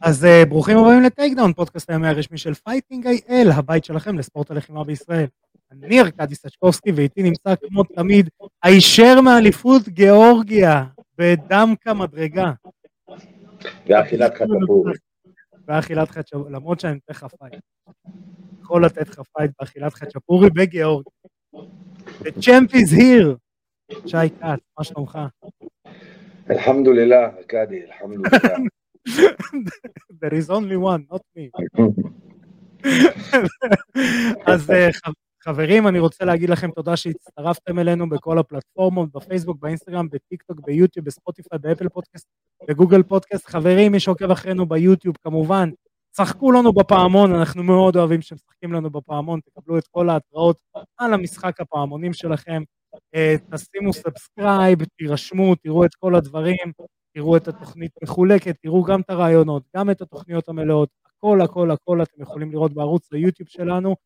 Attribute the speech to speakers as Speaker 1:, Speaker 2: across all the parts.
Speaker 1: אז uh, ברוכים הבאים לטייקדאון, פודקאסט הימי הרשמי של Fighting IL, הבית שלכם לספורט הלחימה בישראל. אני ארכדי סצ'קובסקי ואיתי נמצא כמו תמיד הישר מאליפות גיאורגיה, בדמקה מדרגה.
Speaker 2: ואכילת חצ'פורי.
Speaker 1: ואכילת חצ'פורי, למרות שאני נותן לך fight. יכול לתת לך fight באכילת חצ'פורי בגיאורגיה. The champ is here. שי כץ, מה שלומך?
Speaker 2: אלחמדוללה, ארכדי, אלחמדוללה.
Speaker 1: There is only one, not me. אז אה, חברים, אני רוצה להגיד לכם תודה שהצטרפתם אלינו בכל הפלטפורמות, בפייסבוק, באינסטגרם, בטיק טוק, ביוטיוב, בספוטיפיי, באפל פודקאסט, בגוגל פודקאסט. חברים, מי שעוקב אחרינו ביוטיוב, כמובן, שחקו לנו בפעמון, אנחנו מאוד אוהבים שמשחקים לנו בפעמון, תקבלו את כל ההתראות על המשחק הפעמונים שלכם. אה, תשימו subscribe, תירשמו, תראו את כל הדברים, תראו את התוכנית מחולקת, תראו גם את הראיונות, גם את התוכניות המלאות, הכל הכל הכל אתם יכולים לראות בערוץ היוטיוב שלנו.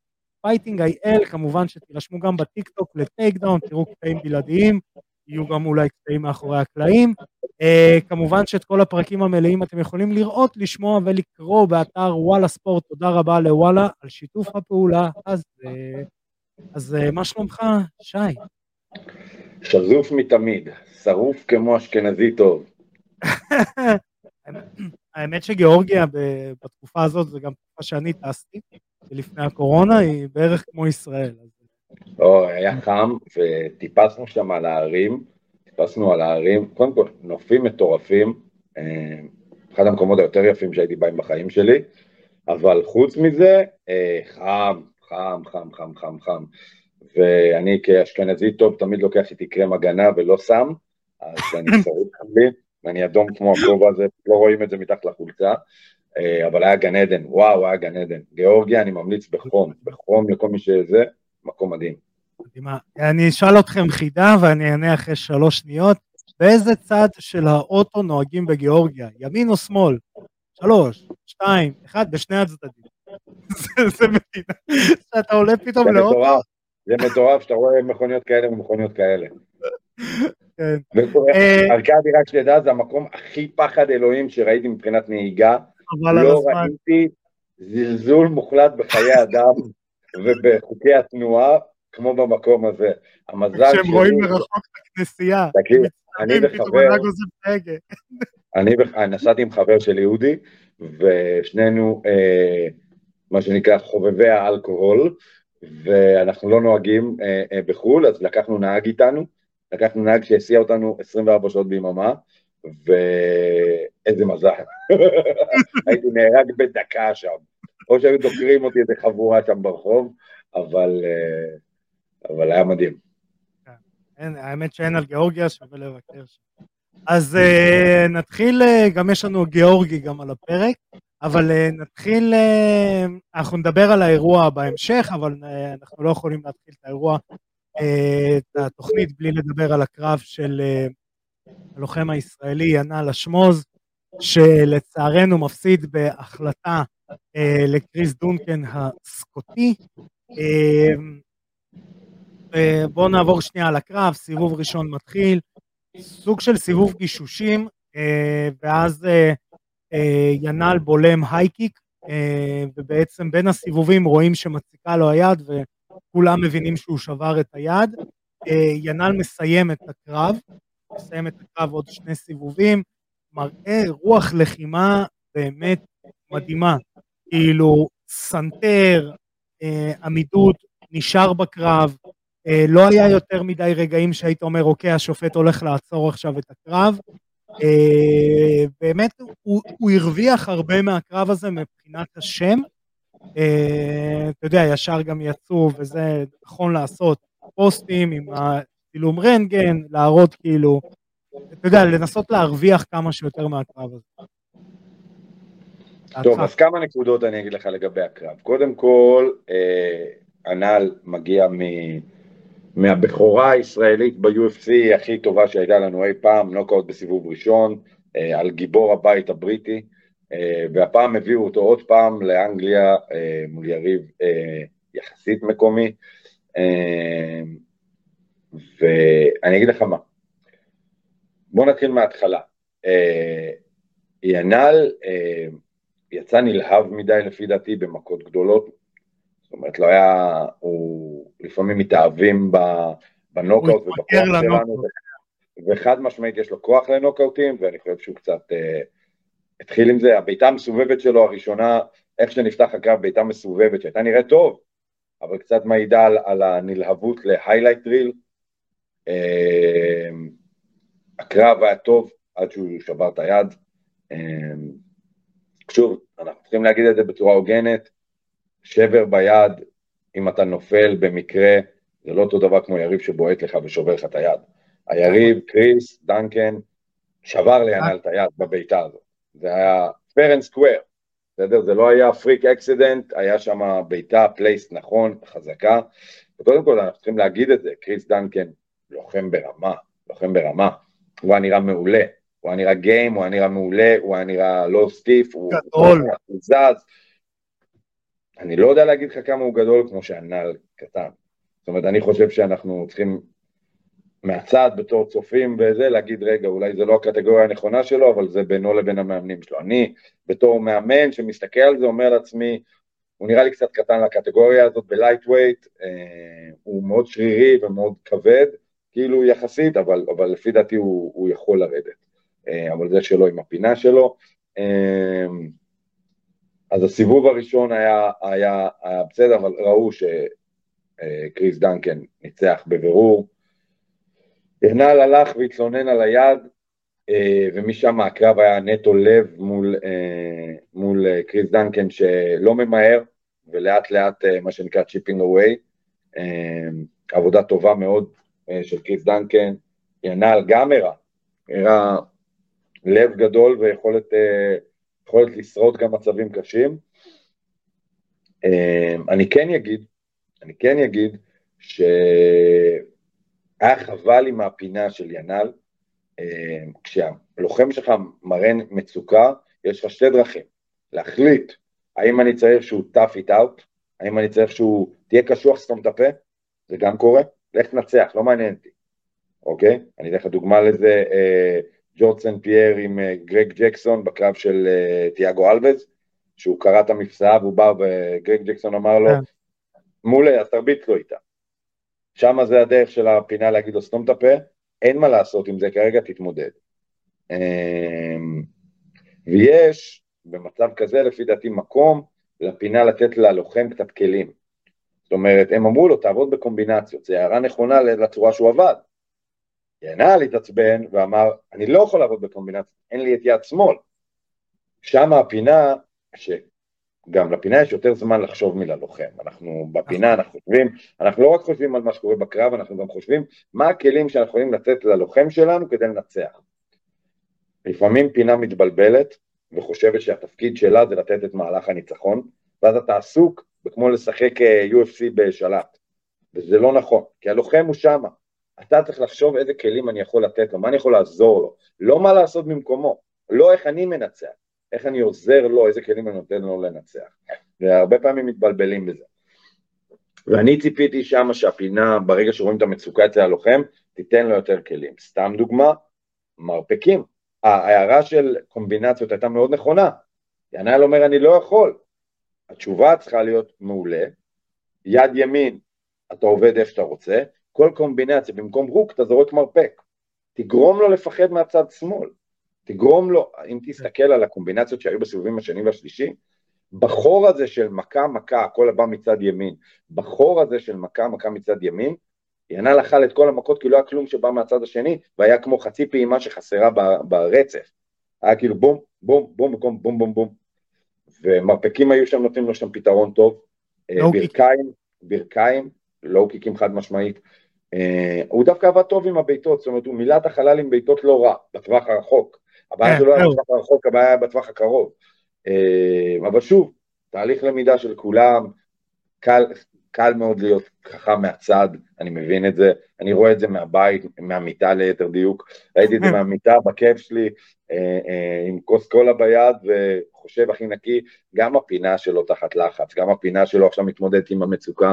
Speaker 1: Fighting IL, כמובן שתירשמו גם בטיק טוק לטייק דאון, תראו קטעים בלעדיים, יהיו גם אולי קטעים מאחורי הקלעים. Uh, כמובן שאת כל הפרקים המלאים אתם יכולים לראות, לשמוע ולקרוא באתר וואלה ספורט. תודה רבה לוואלה על שיתוף הפעולה. אז, uh, אז uh, מה שלומך, שי?
Speaker 2: שזוף מתמיד, שרוף כמו אשכנזי טוב.
Speaker 1: האמת שגיאורגיה בתקופה הזאת, זה גם תקופה שאני טסתי, לפני הקורונה, היא בערך כמו ישראל.
Speaker 2: לא, היה חם, וטיפסנו שם על ההרים, טיפסנו על ההרים, קודם כל, נופים מטורפים, אה, אחד המקומות היותר יפים שהייתי בהם בחיים שלי, אבל חוץ מזה, אה, חם, חם, חם, חם, חם, חם. ואני כאשכנזי טוב תמיד לוקח איתי קרם הגנה ולא שם, אז אני שריד לי, ואני אדום כמו הכובע הזה, לא רואים את זה מתחת לחולצה, אה, אבל היה גן עדן, וואו, היה גן עדן. גיאורגיה, אני ממליץ בחום, בחום לכל מי שזה, מקום מדהים.
Speaker 1: אני אשאל אתכם חידה ואני אענה אחרי שלוש שניות. באיזה צד של האוטו נוהגים בגיאורגיה? ימין או שמאל? שלוש, שתיים, אחד, בשני הצדדים. זה מדינה שאתה עולה פתאום לאוטו.
Speaker 2: זה מטורף שאתה רואה מכוניות כאלה ומכוניות כאלה. כן. אה, ארכדי, רק שתדע, זה המקום הכי פחד אלוהים שראיתי מבחינת נהיגה. לא ראיתי זלזול מוחלט בחיי אדם ובחוקי התנועה כמו במקום הזה. המזל
Speaker 1: שלי... כשהם רואים מרחוק את הכנסייה.
Speaker 2: תקשיב, אני וחבר... אני נסעתי עם חבר של יהודי, ושנינו, אה, מה שנקרא, חובבי האלכוהול, ואנחנו לא נוהגים אה, אה, בחו"ל, אז לקחנו נהג איתנו, לקחנו נהג שהסיע אותנו 24 שעות ביממה, ואיזה מזל. הייתי נהרג בדקה שם. או שהיו דוקרים אותי איזה חבורה שם ברחוב, אבל, אה, אבל היה מדהים.
Speaker 1: כן. אין, האמת שאין על גיאורגיה, שווה לבקר שם. אז uh, נתחיל, uh, גם יש לנו גיאורגי גם על הפרק, אבל uh, נתחיל, uh, אנחנו נדבר על האירוע בהמשך, אבל uh, אנחנו לא יכולים להתחיל את האירוע, את התוכנית, בלי לדבר על הקרב של uh, הלוחם הישראלי ינאל אשמוז, שלצערנו מפסיד בהחלטה uh, לקריס דונקן הסקוטי. Uh, בואו נעבור שנייה על הקרב, סיבוב ראשון מתחיל, סוג של סיבוב גישושים, ואז אה, ינאל בולם הייקיק, אה, ובעצם בין הסיבובים רואים שמציקה לו היד וכולם מבינים שהוא שבר את היד. אה, ינאל מסיים את הקרב, מסיים את הקרב עוד שני סיבובים, מראה רוח לחימה באמת מדהימה. כאילו, סנטר, עמידות, נשאר בקרב, לא היה יותר מדי רגעים שהיית אומר, אוקיי, השופט הולך לעצור עכשיו את הקרב. אה, באמת הוא, הוא הרוויח הרבה מהקרב הזה מבחינת השם. אה, אתה יודע, ישר גם יצאו, וזה נכון לעשות, פוסטים עם הצילום רנטגן, להראות כאילו, אתה יודע, לנסות להרוויח כמה שיותר מהקרב הזה.
Speaker 2: טוב, אז כמה נקודות אני אגיד לך לגבי הקרב. קודם כל, אה, הנ"ל מגיע מ... מהבכורה הישראלית ב-UFC הכי טובה שהייתה לנו אי פעם, נוקאוט בסיבוב ראשון, אה, על גיבור הבית הבריטי, אה, והפעם הביאו אותו עוד פעם לאנגליה אה, מול יריב יחסית מקומי, ואני אגיד לך מה, בוא נתחיל מההתחלה. ינאל יצא נלהב מדי לפי דעתי במכות גדולות, זאת אומרת לא היה, הוא לפעמים מתאהבים בנוקאוט ובכוח שלנו, וחד משמעית יש לו כוח לנוקאוטים, ואני חושב שהוא קצת אה, התחיל עם זה, הבעיטה המסובבת שלו הראשונה, איך שנפתח הקרב, בעיטה מסובבת שהייתה נראית טוב, אבל קצת מעידה על, על הנלהבות להיילייט ריל. אה, הקרב היה טוב עד שהוא שבר את היד. אה, שוב, אנחנו צריכים להגיד את זה בצורה הוגנת, שבר ביד, אם אתה נופל במקרה, זה לא אותו דבר כמו יריב שבועט לך ושובר לך את היד. היריב, קריס, דנקן, שבר לינל את היד בביתה הזאת. זה היה fair and square, בסדר? זה לא היה freak accident, היה שם בעיטה, place נכון, חזקה. וקודם כל אנחנו צריכים להגיד את זה, קריס דנקן לוחם ברמה, לוחם ברמה. הוא היה נראה מעולה, הוא היה נראה game, הוא היה נראה מעולה, הוא היה נראה לא stiff, הוא,
Speaker 1: גדול.
Speaker 2: הוא זז. אני לא יודע להגיד לך כמה הוא גדול כמו שינאל קטן. זאת אומרת, אני חושב שאנחנו צריכים מהצד בתור צופים וזה, להגיד רגע, אולי זה לא הקטגוריה הנכונה שלו, אבל זה בינו לבין המאמנים שלו. אני, בתור מאמן שמסתכל על זה, אומר לעצמי, הוא נראה לי קצת קטן לקטגוריה הזאת ב lightweight, אה, הוא מאוד שרירי ומאוד כבד, כאילו יחסית, אבל, אבל לפי דעתי הוא, הוא יכול לרדת. אה, אבל זה שלו עם הפינה שלו. אה, אז הסיבוב הראשון היה, היה, היה בסדר, אבל ראו שקריס אה, דנקן ניצח בבירור. ינאל הלך והתלונן על היד, ומשם הקרב היה נטו לב מול, מול קריס דנקן שלא ממהר, ולאט לאט מה שנקרא chipping away. עבודה טובה מאוד של קריס דנקן, ינאל גם הראה, הראה לב גדול ויכולת יכולת לשרוד גם מצבים קשים. אני כן אגיד, אני כן אגיד שהיה חבל עם הפינה של ינל, כשהלוחם שלך מראה מצוקה, יש לך שתי דרכים, להחליט האם אני צריך שהוא tough it out, האם אני צריך שהוא תהיה קשוח סתום את הפה, זה גם קורה, לך תנצח, לא מעניין אותי, אוקיי? אני אתן לך דוגמה לזה, אה, ג'ורד סן פייר עם אה, גרג ג'קסון בקרב של אה, תיאגו אלווז, שהוא קרא את המפסעה והוא בא וגרג ג'קסון אמר לו, כן. מעולה, אז תרביץ לו איתה. שם זה הדרך של הפינה להגיד לו סתום את הפה, אין מה לעשות עם זה כרגע, תתמודד. אמ, ויש במצב כזה לפי דעתי מקום לפינה לתת ללוחם קצת כלים. זאת אומרת, הם אמרו לו, תעבוד בקומבינציות, זו הערה נכונה לצורה שהוא עבד. ינאל התעצבן ואמר, אני לא יכול לעבוד בקומבינציה, אין לי את יד שמאל. שם הפינה, שגם לפינה יש יותר זמן לחשוב מללוחם. אנחנו בפינה, אנחנו חושבים, אנחנו לא רק חושבים על מה שקורה בקרב, אנחנו גם חושבים מה הכלים שאנחנו יכולים לתת ללוחם שלנו כדי לנצח. לפעמים פינה מתבלבלת וחושבת שהתפקיד שלה זה לתת את מהלך הניצחון, ואז אתה עסוק וכמו לשחק אה, UFC בשלט. וזה לא נכון, כי הלוחם הוא שמה. אתה צריך לחשוב איזה כלים אני יכול לתת לו, מה אני יכול לעזור לו, לא מה לעשות במקומו, לא איך אני מנצח, איך אני עוזר לו, איזה כלים אני נותן לו לנצח. והרבה פעמים מתבלבלים בזה. ואני ציפיתי שמה שהפינה, ברגע שרואים את המצוקה אצל הלוחם, תיתן לו יותר כלים. סתם דוגמה, מרפקים. ההערה של קומבינציות הייתה מאוד נכונה. ינאל אומר, אני לא יכול. התשובה צריכה להיות מעולה, יד ימין, אתה עובד איפה שאתה רוצה, כל קומבינציה, במקום רוק אתה זורק מרפק, תגרום לו לפחד מהצד שמאל, תגרום לו, אם תסתכל על הקומבינציות שהיו בסיבובים השני והשלישי, בחור הזה של מכה מכה, הכל הבא מצד ימין, בחור הזה של מכה מכה מצד ימין, ינאל אכל את כל המכות כי לא היה כלום שבא מהצד השני, והיה כמו חצי פעימה שחסרה ברצף. היה כאילו בום, בום, בום, בום, בום, בום, בום. ומרפקים היו שם, נותנים לו שם פתרון טוב. אה, ברכיים, ברכיים, לואו קיקים חד משמעית. Uh, הוא דווקא עבד טוב עם הבעיטות, זאת אומרת הוא מילא את החלל עם בעיטות לא רע, בטווח הרחוק. הבעיה שלו היה בטווח הרחוק, הבעיה היה בטווח הקרוב. Uh, אבל שוב, תהליך למידה של כולם, קל, קל מאוד להיות חכם מהצד, אני מבין את זה, אני רואה את זה מהבית, מהמיטה ליתר דיוק, ראיתי את זה מהמיטה בכיף שלי, אה, אה, עם כוס קולה ביד וחושב הכי נקי, גם הפינה שלו תחת לחץ, גם הפינה שלו עכשיו מתמודדת עם המצוקה.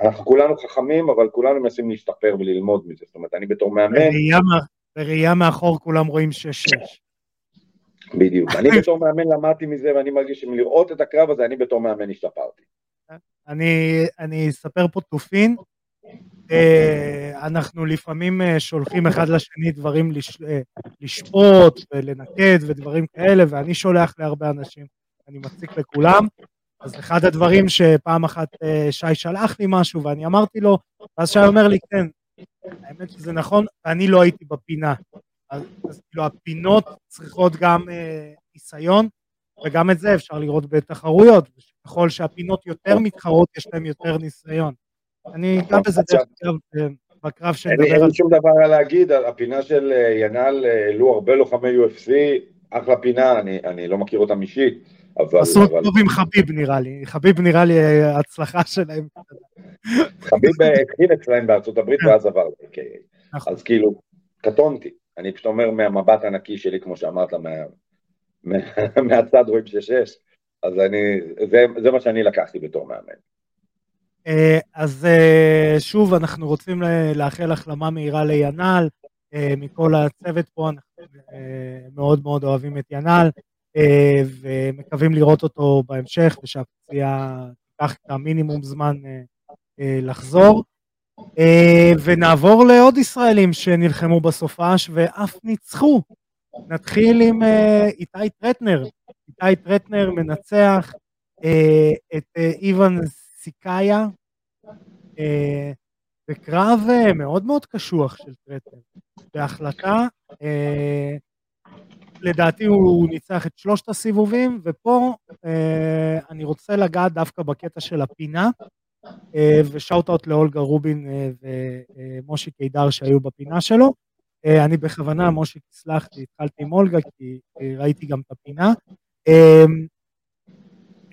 Speaker 2: אנחנו כולנו חכמים, אבל כולנו מנסים להשתפר וללמוד מזה, זאת אומרת, אני בתור מאמן...
Speaker 1: בראייה מאחור כולם רואים 6-6.
Speaker 2: בדיוק. אני בתור מאמן למדתי מזה, ואני מרגיש שמלראות את הקרב הזה, אני בתור מאמן השתפרתי.
Speaker 1: אני, אני אספר פה תופין. אה, אנחנו לפעמים אה, שולחים אחד לשני דברים לש, אה, לשפוט ולנקד ודברים כאלה, ואני שולח להרבה אנשים, אני מציק לכולם. אז אחד הדברים שפעם אחת שי שלח לי משהו ואני אמרתי לו, ואז שי אומר לי, כן, האמת שזה נכון, ואני לא הייתי בפינה. אז, אז כאילו הפינות צריכות גם אה, ניסיון, וגם את זה אפשר לראות בתחרויות, ככל שהפינות יותר מתחרות יש להן יותר ניסיון. אני גם בזה דרך אגב בקרב
Speaker 2: שנדבר על... אין לי שום דבר להגיד, הפינה של אה, ינאל העלו הרבה לוחמי UFC, אחלה פינה, אני, אני לא מכיר אותם אישית. אבל...
Speaker 1: עשו אבל... טוב עם חביב נראה לי, חביב נראה לי אה, הצלחה שלהם.
Speaker 2: חביב התחיל אצלהם בארצות הברית ואז עבר ל-KA. נכון. אז כאילו, קטונתי. אני פשוט אומר מהמבט הנקי שלי, כמו שאמרת, מה, מה, מהצד רואים שש, אז אני, זה, זה מה שאני לקחתי בתור מאמן.
Speaker 1: אה, אז אה, שוב, אנחנו רוצים לאחל החלמה מהירה לינל, אה, מכל הצוות פה, אנחנו מאוד מאוד אוהבים את ינל, ומקווים לראות אותו בהמשך, ושהפציעה תיקח את המינימום זמן לחזור. אה, ונעבור לעוד ישראלים שנלחמו בסופש ואף ניצחו. נתחיל עם אה, איתי טרטנר. איתי טרטנר מנצח אה, את איוון סיקאיה בקרב מאוד מאוד קשוח של טרטנר. בהחלטה, לדעתי הוא ניצח את שלושת הסיבובים, ופה אני רוצה לגעת דווקא בקטע של הפינה. אה, ו shout-out לאולגה רובין אה, ומושי קידר שהיו בפינה שלו. אה, אני בכוונה, מושי, תסלח לי, התחלתי עם אולגה כי ראיתי גם את הפינה.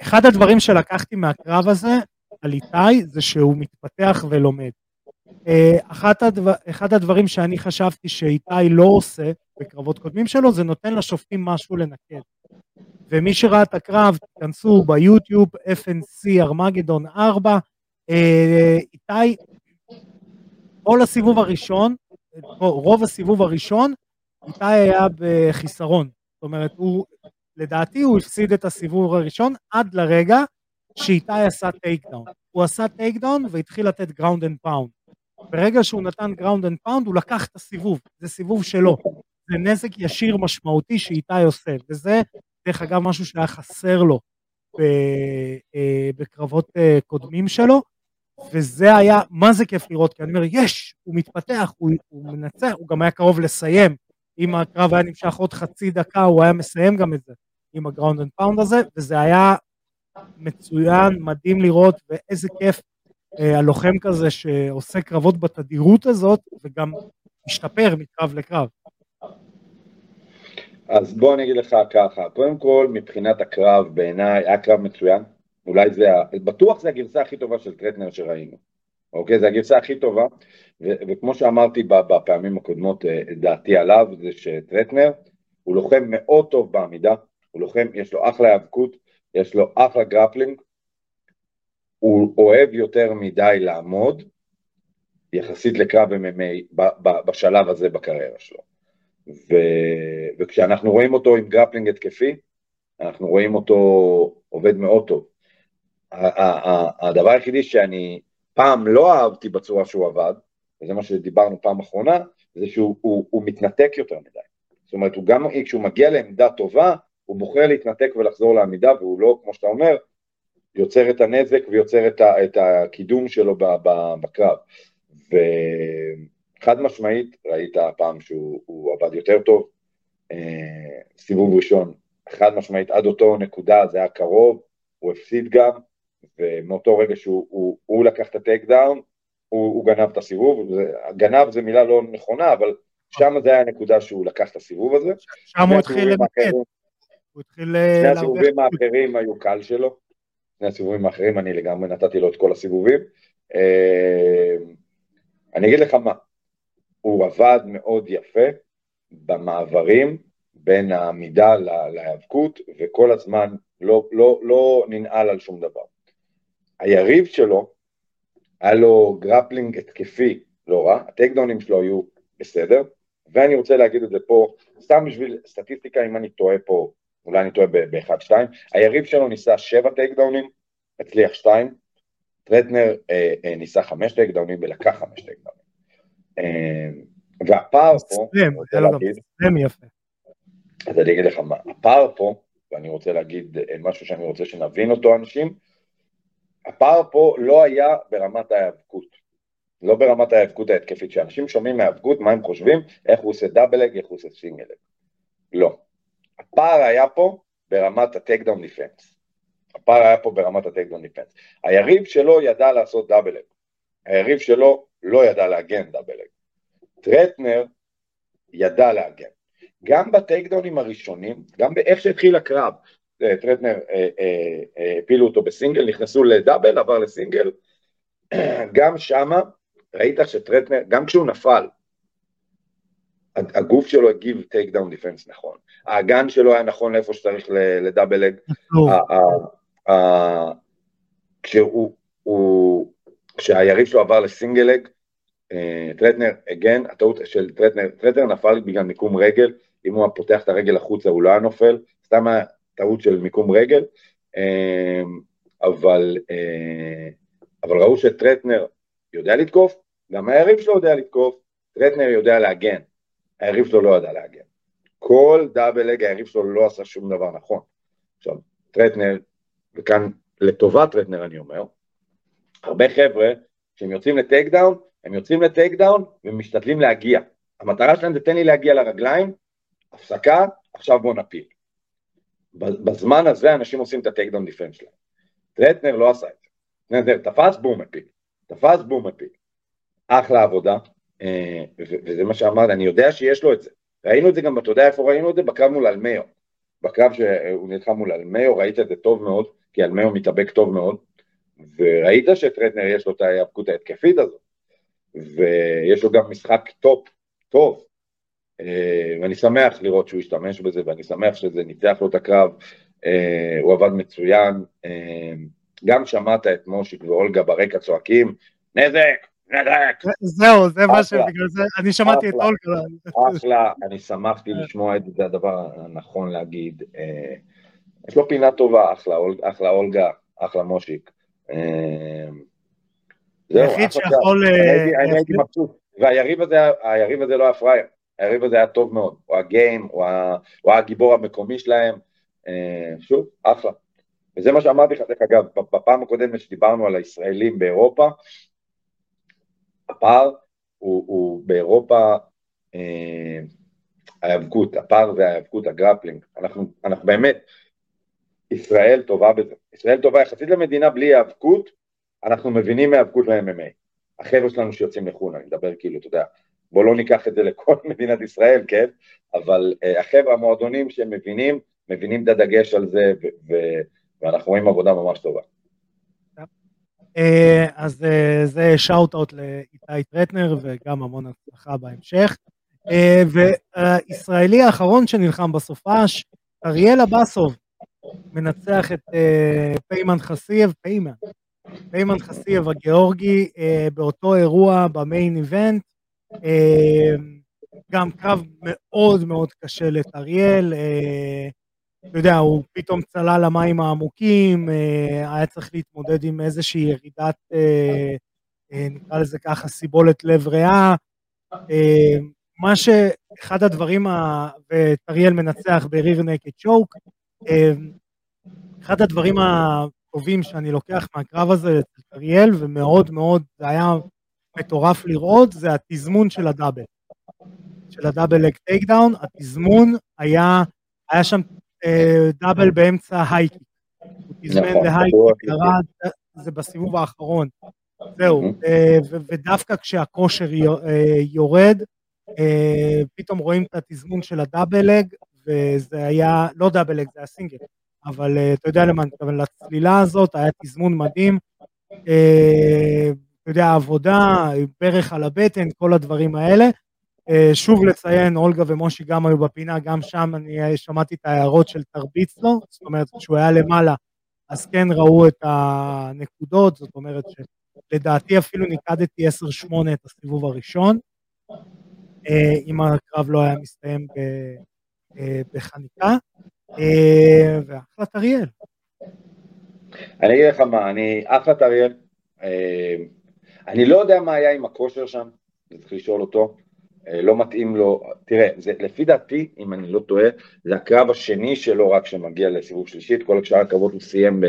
Speaker 1: אחד הדברים שלקחתי מהקרב הזה על איתי זה שהוא מתפתח ולומד. הדבר, אחד הדברים שאני חשבתי שאיתי לא עושה בקרבות קודמים שלו זה נותן לשופטים משהו לנקד. ומי שראה את הקרב, תיכנסו ביוטיוב, FNC ארמגדון 4, אה, איתי, כל הסיבוב הראשון, רוב הסיבוב הראשון, איתי היה בחיסרון. זאת אומרת, הוא, לדעתי הוא הפסיד את הסיבוב הראשון עד לרגע שאיתי עשה takedown. הוא עשה takedown והתחיל לתת ground and pound. ברגע שהוא נתן ground and pound הוא לקח את הסיבוב, זה סיבוב שלו. זה נזק ישיר משמעותי שאיתי עושה, וזה דרך אגב משהו שהיה חסר לו אה, בקרבות אה, קודמים שלו. וזה היה, מה זה כיף לראות, כי אני אומר, יש, הוא מתפתח, הוא, הוא מנצח, הוא גם היה קרוב לסיים. אם הקרב היה נמשך עוד חצי דקה, הוא היה מסיים גם את זה, עם ה ground and pound הזה, וזה היה מצוין, מדהים לראות, ואיזה כיף הלוחם כזה שעושה קרבות בתדירות הזאת, וגם משתפר מקרב לקרב.
Speaker 2: אז בוא אני אגיד לך ככה, קודם כל מבחינת הקרב בעיניי היה קרב מצוין, אולי זה, בטוח זה הגרסה הכי טובה של טרטנר שראינו, אוקיי? זה הגרסה הכי טובה, ו- וכמו שאמרתי בפעמים הקודמות, אה, דעתי עליו זה שטרטנר הוא לוחם מאוד טוב בעמידה, הוא לוחם, יש לו אחלה היאבקות, יש לו אחלה grappling, הוא אוהב יותר מדי לעמוד, יחסית לקרב MMA בשלב הזה בקריירה שלו. ו... וכשאנחנו רואים אותו עם grappling התקפי, אנחנו רואים אותו עובד מאוד טוב. הדבר היחידי שאני פעם לא אהבתי בצורה שהוא עבד, וזה מה שדיברנו פעם אחרונה, זה שהוא הוא, הוא מתנתק יותר מדי. זאת אומרת, הוא גם, כשהוא מגיע לעמדה טובה, הוא בוחר להתנתק ולחזור לעמידה, והוא לא, כמו שאתה אומר, יוצר את הנזק ויוצר את, ה, את הקידום שלו ב, ב, בקרב. וחד משמעית, ראית פעם שהוא עבד יותר טוב, אה, סיבוב ראשון, חד משמעית, עד אותו נקודה זה היה קרוב, הוא הפסיד גם, ומאותו רגע שהוא הוא, הוא לקח את הטייק דאון, הוא, הוא גנב את הסיבוב, גנב זה מילה לא נכונה, אבל שם זה היה הנקודה שהוא לקח את הסיבוב הזה.
Speaker 1: שם הוא התחיל למקד.
Speaker 2: הוא התחיל... אה, שני הסיבובים האחרים היו קל שלו, שני הסיבובים האחרים אני לגמרי נתתי לו את כל הסיבובים. אה, אני אגיד לך מה, הוא עבד מאוד יפה במעברים בין העמידה להיאבקות, וכל הזמן לא, לא, לא ננעל על שום דבר. היריב שלו, היה לו grappling התקפי לא רע, ה takedown ים שלו היו בסדר, ואני רוצה להגיד את זה פה, סתם בשביל סטטיסטיקה, אם אני טועה פה, אולי אני טועה ב-1-2, היריב שלו ניסה 7 takedown ים, הצליח 2, טרטנר אה, אה, ניסה 5 takedown ים ולקח 5 takedown ים. אה, והפער פה, אני רוצה להגיד, אז אני אגיד לך מה, הפער פה, ואני רוצה להגיד אה, משהו שאני רוצה שנבין אותו אנשים, הפער פה לא היה ברמת ההיאבקות. לא ברמת ההיאבקות ההתקפית, כשאנשים שומעים מהיאבקות, מה הם חושבים? איך הוא עושה double leg, איך הוא עושה single leg. לא. הפער היה פה ברמת ה takedown defense. הפער היה פה ברמת ה takedown defense. היריב שלו ידע לעשות double leg. היריב שלו לא ידע להגן double leg. טרטנר ידע להגן. גם ב takedown ים הראשונים, גם באיך שהתחיל הקרב, אה, טרטנר אה, אה, הפילו אותו בסינגל, נכנסו ל double, עבר לסינגל, גם שמה ראית שטרטנר, גם כשהוא נפל, הגוף שלו הגיב takedown defense נכון, האגן שלו היה נכון לאיפה שצריך ל double leg, כשהיריב שלו עבר ל single leg, אה, טרטנר הגן, הטעות של טרטנר, טרטנר נפל בגלל מיקום רגל, אם הוא פותח את הרגל החוצה הוא לא היה נופל, סתם היה טעות של מיקום רגל, אה, אבל, אה, אבל ראו שטרטנר יודע לתקוף, גם היריב שלו יודע לתקוף, טרטנר יודע להגן, היריב שלו לא יודע להגן. כל double leg היריב שלו לא עשה שום דבר נכון. עכשיו, טרטנר, וכאן לטובת טרטנר אני אומר, הרבה חבר'ה, כשהם יוצאים ל takedown, הם יוצאים ל takedown ומשתדלים להגיע. המטרה שלהם זה תן לי להגיע לרגליים, הפסקה, עכשיו בוא נפיל. בזמן הזה אנשים עושים את ה takedown defense שלהם. טרטנר לא עשה את זה. טרטנר תפס, בום מפיל. תפס, בום מפיל. אחלה עבודה, וזה מה שאמרת, אני יודע שיש לו את זה. ראינו את זה גם, אתה יודע איפה ראינו את זה? בקרב מול אלמיו. בקרב שהוא נלחם מול אלמיו, ראית את זה טוב מאוד, כי אלמיו מתאבק טוב מאוד, וראית שטרטנר יש לו את ההיאבקות ההתקפית הזאת, ויש לו גם משחק top, טוב, אה, ואני שמח לראות שהוא השתמש בזה, ואני שמח שזה ניצח לו את הקרב, אה, הוא עבד מצוין, גם שמעת את מושיק ואולגה ברקע צועקים, נזק.
Speaker 1: זהו, זה מה שבגלל זה, אני שמעתי את אולגה.
Speaker 2: אחלה, אני שמחתי לשמוע את זה, זה הדבר הנכון להגיד. אה, יש לו פינה טובה, אחלה אולגה, אחלה מושיק. אה,
Speaker 1: זהו, היחיד שיכול...
Speaker 2: אה, אני הייתי מבסוט, והיריב הזה לא היה פראייר, היריב הזה היה טוב מאוד, הוא הגיים, הוא הגיבור המקומי שלהם, שוב, אחלה. וזה מה שאמרתי לך, דרך אגב, בפעם הקודמת שדיברנו על הישראלים באירופה, הפער הוא, הוא באירופה אה, ההיאבקות, הפער זה ההיאבקות, הגרפלינג, אנחנו, אנחנו באמת, ישראל טובה בזה, ישראל טובה יחסית למדינה בלי היאבקות, אנחנו מבינים מהיאבקות ל-MMA, החבר'ה שלנו שיוצאים לחו"ל, אני מדבר כאילו, אתה יודע, בוא לא ניקח את זה לכל מדינת ישראל, כן, אבל אה, החבר'ה, המועדונים שהם מבינים, מבינים את הדגש על זה, ו- ו- ואנחנו רואים עבודה ממש טובה.
Speaker 1: אה, אז אה, זה shout-out לאיתי טרטנר וגם המון הצלחה בהמשך. אה, והישראלי האחרון שנלחם בסופש, טריאל אבסוב, מנצח את פיימן חסייב, פיימן, פיימן חסייב הגיאורגי באותו אירוע ב main event. גם קרב מאוד מאוד קשה לטריאל, אתה יודע, הוא פתאום צלל למים העמוקים, אה, היה צריך להתמודד עם איזושהי ירידת, אה, אה, נקרא לזה ככה, סיבולת לב ריאה. מה שאחד הדברים, וטריאל מנצח ב rear naked choke, אחד הדברים הטובים שאני לוקח מהקרב הזה אצל טריאל, ומאוד מאוד, זה היה מטורף לראות, זה התזמון של ה double. של ה double leg takedown, התזמון היה, היה שם double באמצע high kick. הוא תזמן נכון, ל high kick, ירד, זה בסיבוב האחרון. זהו, אה, ודווקא כשהכושר אה, יורד, פתאום רואים את התזמון של ה double leg, וזה היה, לא דאבל אג, זה היה סינגל, אבל אתה יודע למה אני מתכוון, לצלילה הזאת היה תזמון מדהים. אתה יודע, עבודה, ברך על הבטן, כל הדברים האלה. אה, שוב לציין, אולגה ומושי גם היו בפינה, גם שם אני אה, שמעתי את ההערות של תרביץ לו, זאת אומרת, כשהוא היה למעלה, אז כן ראו את הנקודות, זאת אומרת שלדעתי אפילו ניקדתי 10-8 את הסיבוב הראשון. אם הקרב לא היה מסתיים בחניקה, ואחלת אריאל.
Speaker 2: אני אגיד לך מה, אני אחלת אריאל, אני לא יודע מה היה עם הכושר שם, צריך לשאול אותו. אה, לא מתאים לו, תראה, זה, לפי דעתי, אם אני לא טועה, זה הקרב השני שלו רק שמגיע לסיבוב שלישי, את כל שאר הקרבות הוא סיים ב,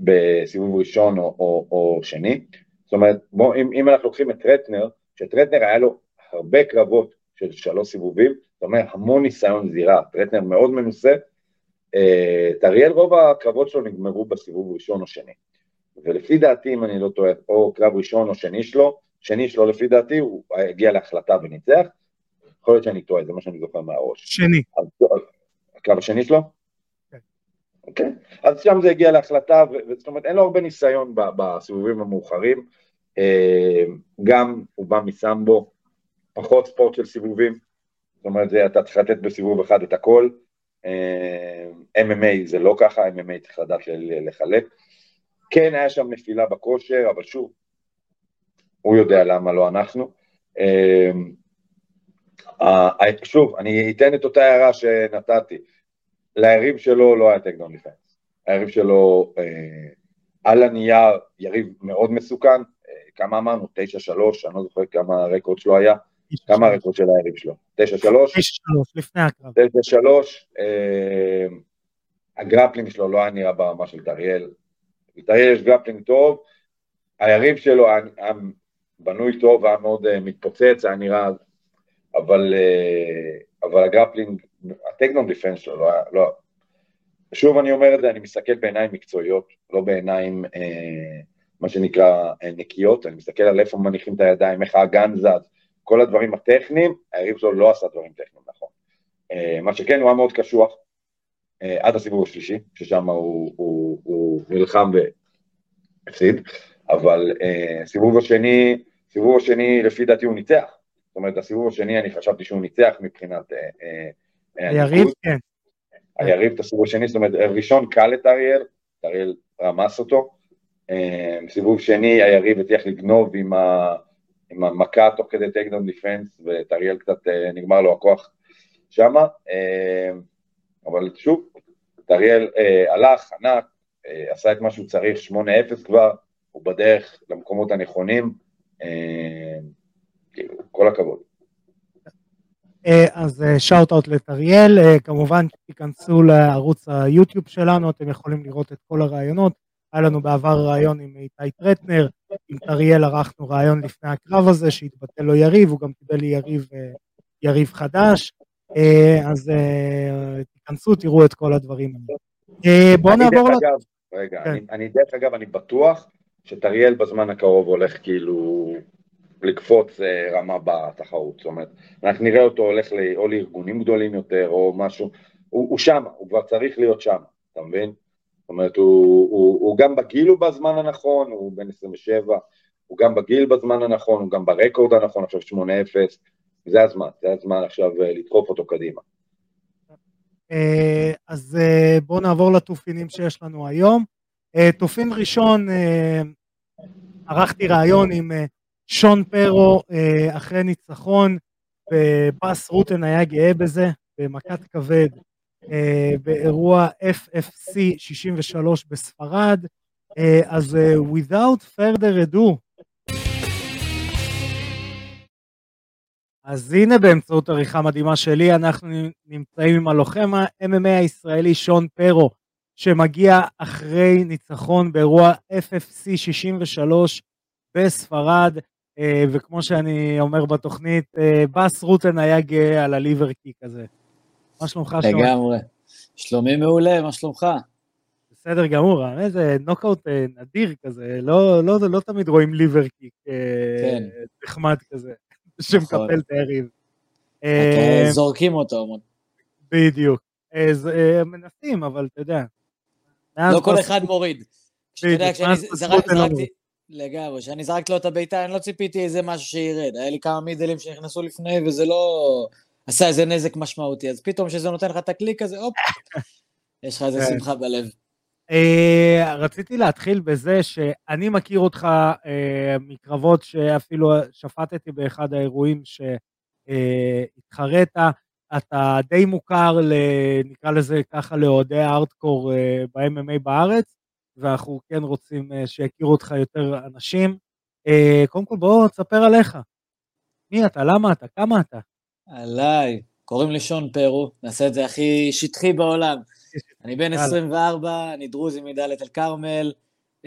Speaker 2: בסיבוב ראשון או, או, או שני. זאת אומרת, בוא, אם, אם אנחנו לוקחים את רטנר, שטרטנר היה לו הרבה קרבות של שלוש סיבובים, זאת אומרת, המון ניסיון זירה, טרטנר מאוד מנוסה, אה, אריאל רוב הקרבות שלו נגמרו בסיבוב ראשון או שני. ולפי דעתי, אם אני לא טועה, או קרב ראשון או שני שלו, שני שלו לפי דעתי, הוא הגיע להחלטה וניצח, יכול להיות שאני טועה, זה מה שאני זוכר מהראש.
Speaker 1: שני.
Speaker 2: הקרב השני שלו? כן. אוקיי, אז שם זה הגיע להחלטה, זאת אומרת, אין לו הרבה ניסיון בסיבובים המאוחרים, אה, גם הוא בא מסמבו, פחות ספורט של סיבובים, זאת אומרת, זה, אתה צריך לתת בסיבוב אחד את הכל, אה, MMA זה לא ככה, MMA צריך לדעת לחלק. כן, היה שם נפילה בכושר, אבל שוב, הוא יודע למה לא אנחנו. אה, שוב, אני אתן את אותה הערה שנתתי. ליריב שלו לא היה takedown defense. היריב שלו אה, על הנייר יריב מאוד מסוכן, אה, כמה אמרנו? 9-3, אני לא זוכר כמה ה record שלו היה. כמה ה record של היריב שלו? 9-3? 9-3,
Speaker 1: לפני הקרב.
Speaker 2: 9-3, אה, ה grappling שלו לא היה נראה ברמה של טריאל. לטריאל יש grappling טוב, היריב שלו היה, היה בנוי טוב, היה מאוד מתפוצץ, היה נראה אבל, אה, אבל ה grappling, ה takedown defense שלו, לא, לא, שוב אני אומר את זה, אני מסתכל בעיניים מקצועיות, לא בעיניים, אה, מה שנקרא, אה, נקיות, אני מסתכל על איפה מניחים את הידיים, איך האגן זז, כל הדברים הטכניים, היריב שלו לא עשה דברים טכניים נכון. אה, מה שכן, הוא היה מאוד קשוח, אה, עד הסיבוב השלישי, ששם הוא, הוא, הוא נלחם והפסיד, אבל אה, סיבוב השני, סיבוב השני לפי דעתי הוא ניצח, אומרת, הסיבוב השני אני חשבתי שהוא ניצח מבחינת... אה,
Speaker 1: אה, היריב, כן.
Speaker 2: היריב את הסיבוב השני, זאת אומרת, ראשון קל טריאל, טריאל רמס אותו. אה, סיבוב שני היריב הצליח לגנוב עם, ה, עם המכה תוך כדי takedown defense, וטריאל קצת נגמר לו הכוח שמה. אבל שוב, טריאל הלך, ענק, עשה את מה שהוא צריך, 8-0 כבר, הוא בדרך למקומות הנכונים. כאילו, כל הכבוד.
Speaker 1: אה, אז shout out לטריאל, אה, כמובן תיכנסו לערוץ היוטיוב שלנו, אתם יכולים לראות את כל הראיונות. היה לנו בעבר ראיון עם איתי טרטנר, עם טריאל ערכנו ראיון לפני הקרב הזה, שהתבטל לו יריב, הוא גם קיבל לי יריב, אה, יריב חדש, אז תיכנסו, תראו את כל הדברים
Speaker 2: האלה. בואו נעבור... אגב, רגע, כן. אני, אני דרך אגב, אני בטוח שטריאל בזמן הקרוב הולך כאילו לקפוץ אה, רמה בתחרות, זאת אומרת, אנחנו נראה אותו הולך לי, או לארגונים גדולים יותר או משהו, הוא, הוא שם, הוא כבר צריך להיות שם, אתה מבין? זאת אומרת, הוא, הוא, הוא גם בגיל הוא בזמן הנכון, הוא בן 27, הוא גם בגיל בזמן הנכון, הוא גם ברקורד הנכון, עכשיו 8-0, זה הזמן, זה הזמן עכשיו אה, לדחוף אותו קדימה.
Speaker 1: אה, אז בואו נעבור לתופינים שיש לנו היום. תופין ראשון, ערכתי ראיון עם שון פרו אה, אחרי ניצחון, ובאס רוטן היה גאה בזה, במכת כבד, אה, באירוע FFC 63 בספרד. אה, אז without further ado, אז הנה באמצעות עריכה מדהימה שלי, אנחנו נמצאים עם הלוחם ה-MMA הישראלי שון פרו, שמגיע אחרי ניצחון באירוע FFC 63 בספרד. אה, וכמו שאני אומר בתוכנית, אה, בס רוטן היה גאה על הליבר קיק הזה. מה שלומך
Speaker 3: שלומי? לגמרי. שלומי מעולה, מה שלומך?
Speaker 1: בסדר גמור, איזה נוקאוט אה, נדיר כזה, לא, לא, לא תמיד רואים ליבר קיק כן. נחמד כזה, שמקפל נכון. את היריב.
Speaker 3: זורקים אותו.
Speaker 1: בדיוק. מנסים, אבל אתה יודע.
Speaker 3: לא כל אחד מוריד. בדיוק, כשאני זרקתי, לגמרי, כשאני זרקתי לו את הבעיטה, אני לא ציפיתי איזה משהו שירד. היה לי כמה מידלים שנכנסו לפני, וזה לא עשה איזה נזק משמעותי. אז פתאום כשזה נותן לך את הקליק הזה, הופ, יש לך איזה כן. שמחה בלב.
Speaker 1: אה, רציתי להתחיל בזה שאני מכיר אותך אה, מקרבות שאפילו שפטתי באחד האירועים התחרית, אתה די מוכר, נקרא לזה ככה, לאוהדי הארדקור ב-MMA בארץ, ואנחנו כן רוצים שיכירו אותך יותר אנשים. קודם כל בוא תספר עליך. מי אתה? למה אתה? כמה אתה?
Speaker 3: עליי, קוראים לי שון פרו, נעשה את זה הכי שטחי בעולם. אני בן 24, אני דרוזי מדאלית אל כרמל,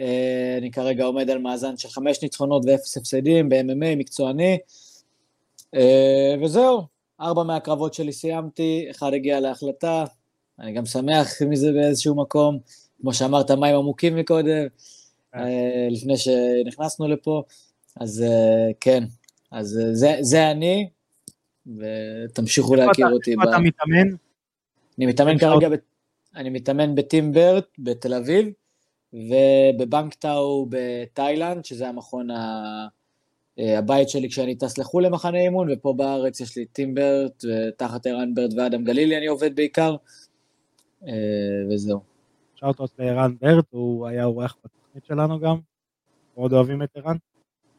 Speaker 3: אה, אני כרגע עומד על מאזן של חמש ניצחונות ואפס הפסדים ב-MMA, מקצועני, אה, וזהו, ארבע מהקרבות שלי סיימתי, אחד הגיע להחלטה, אני גם שמח מזה באיזשהו מקום, כמו שאמרת, מים עמוקים מקודם, אה. לפני שנכנסנו לפה, אז כן, אז זה, זה אני, ותמשיכו להכיר אותי.
Speaker 1: איפה אתה מתאמן?
Speaker 3: אני מתאמן כרגע, ב... אני מתאמן בטימברט בתל אביב, ובבנקטאו בתאילנד, שזה המכון ה... אה, הבית שלי כשאני טס לחו"ל למחנה אימון, ופה בארץ יש לי טימברט, ותחת ערן ברד ואדם גלילי אני עובד בעיקר, אה, וזהו.
Speaker 1: שאוטות לערן ברד, הוא היה אורח בתוכנית שלנו גם, מאוד אוהבים את ערן.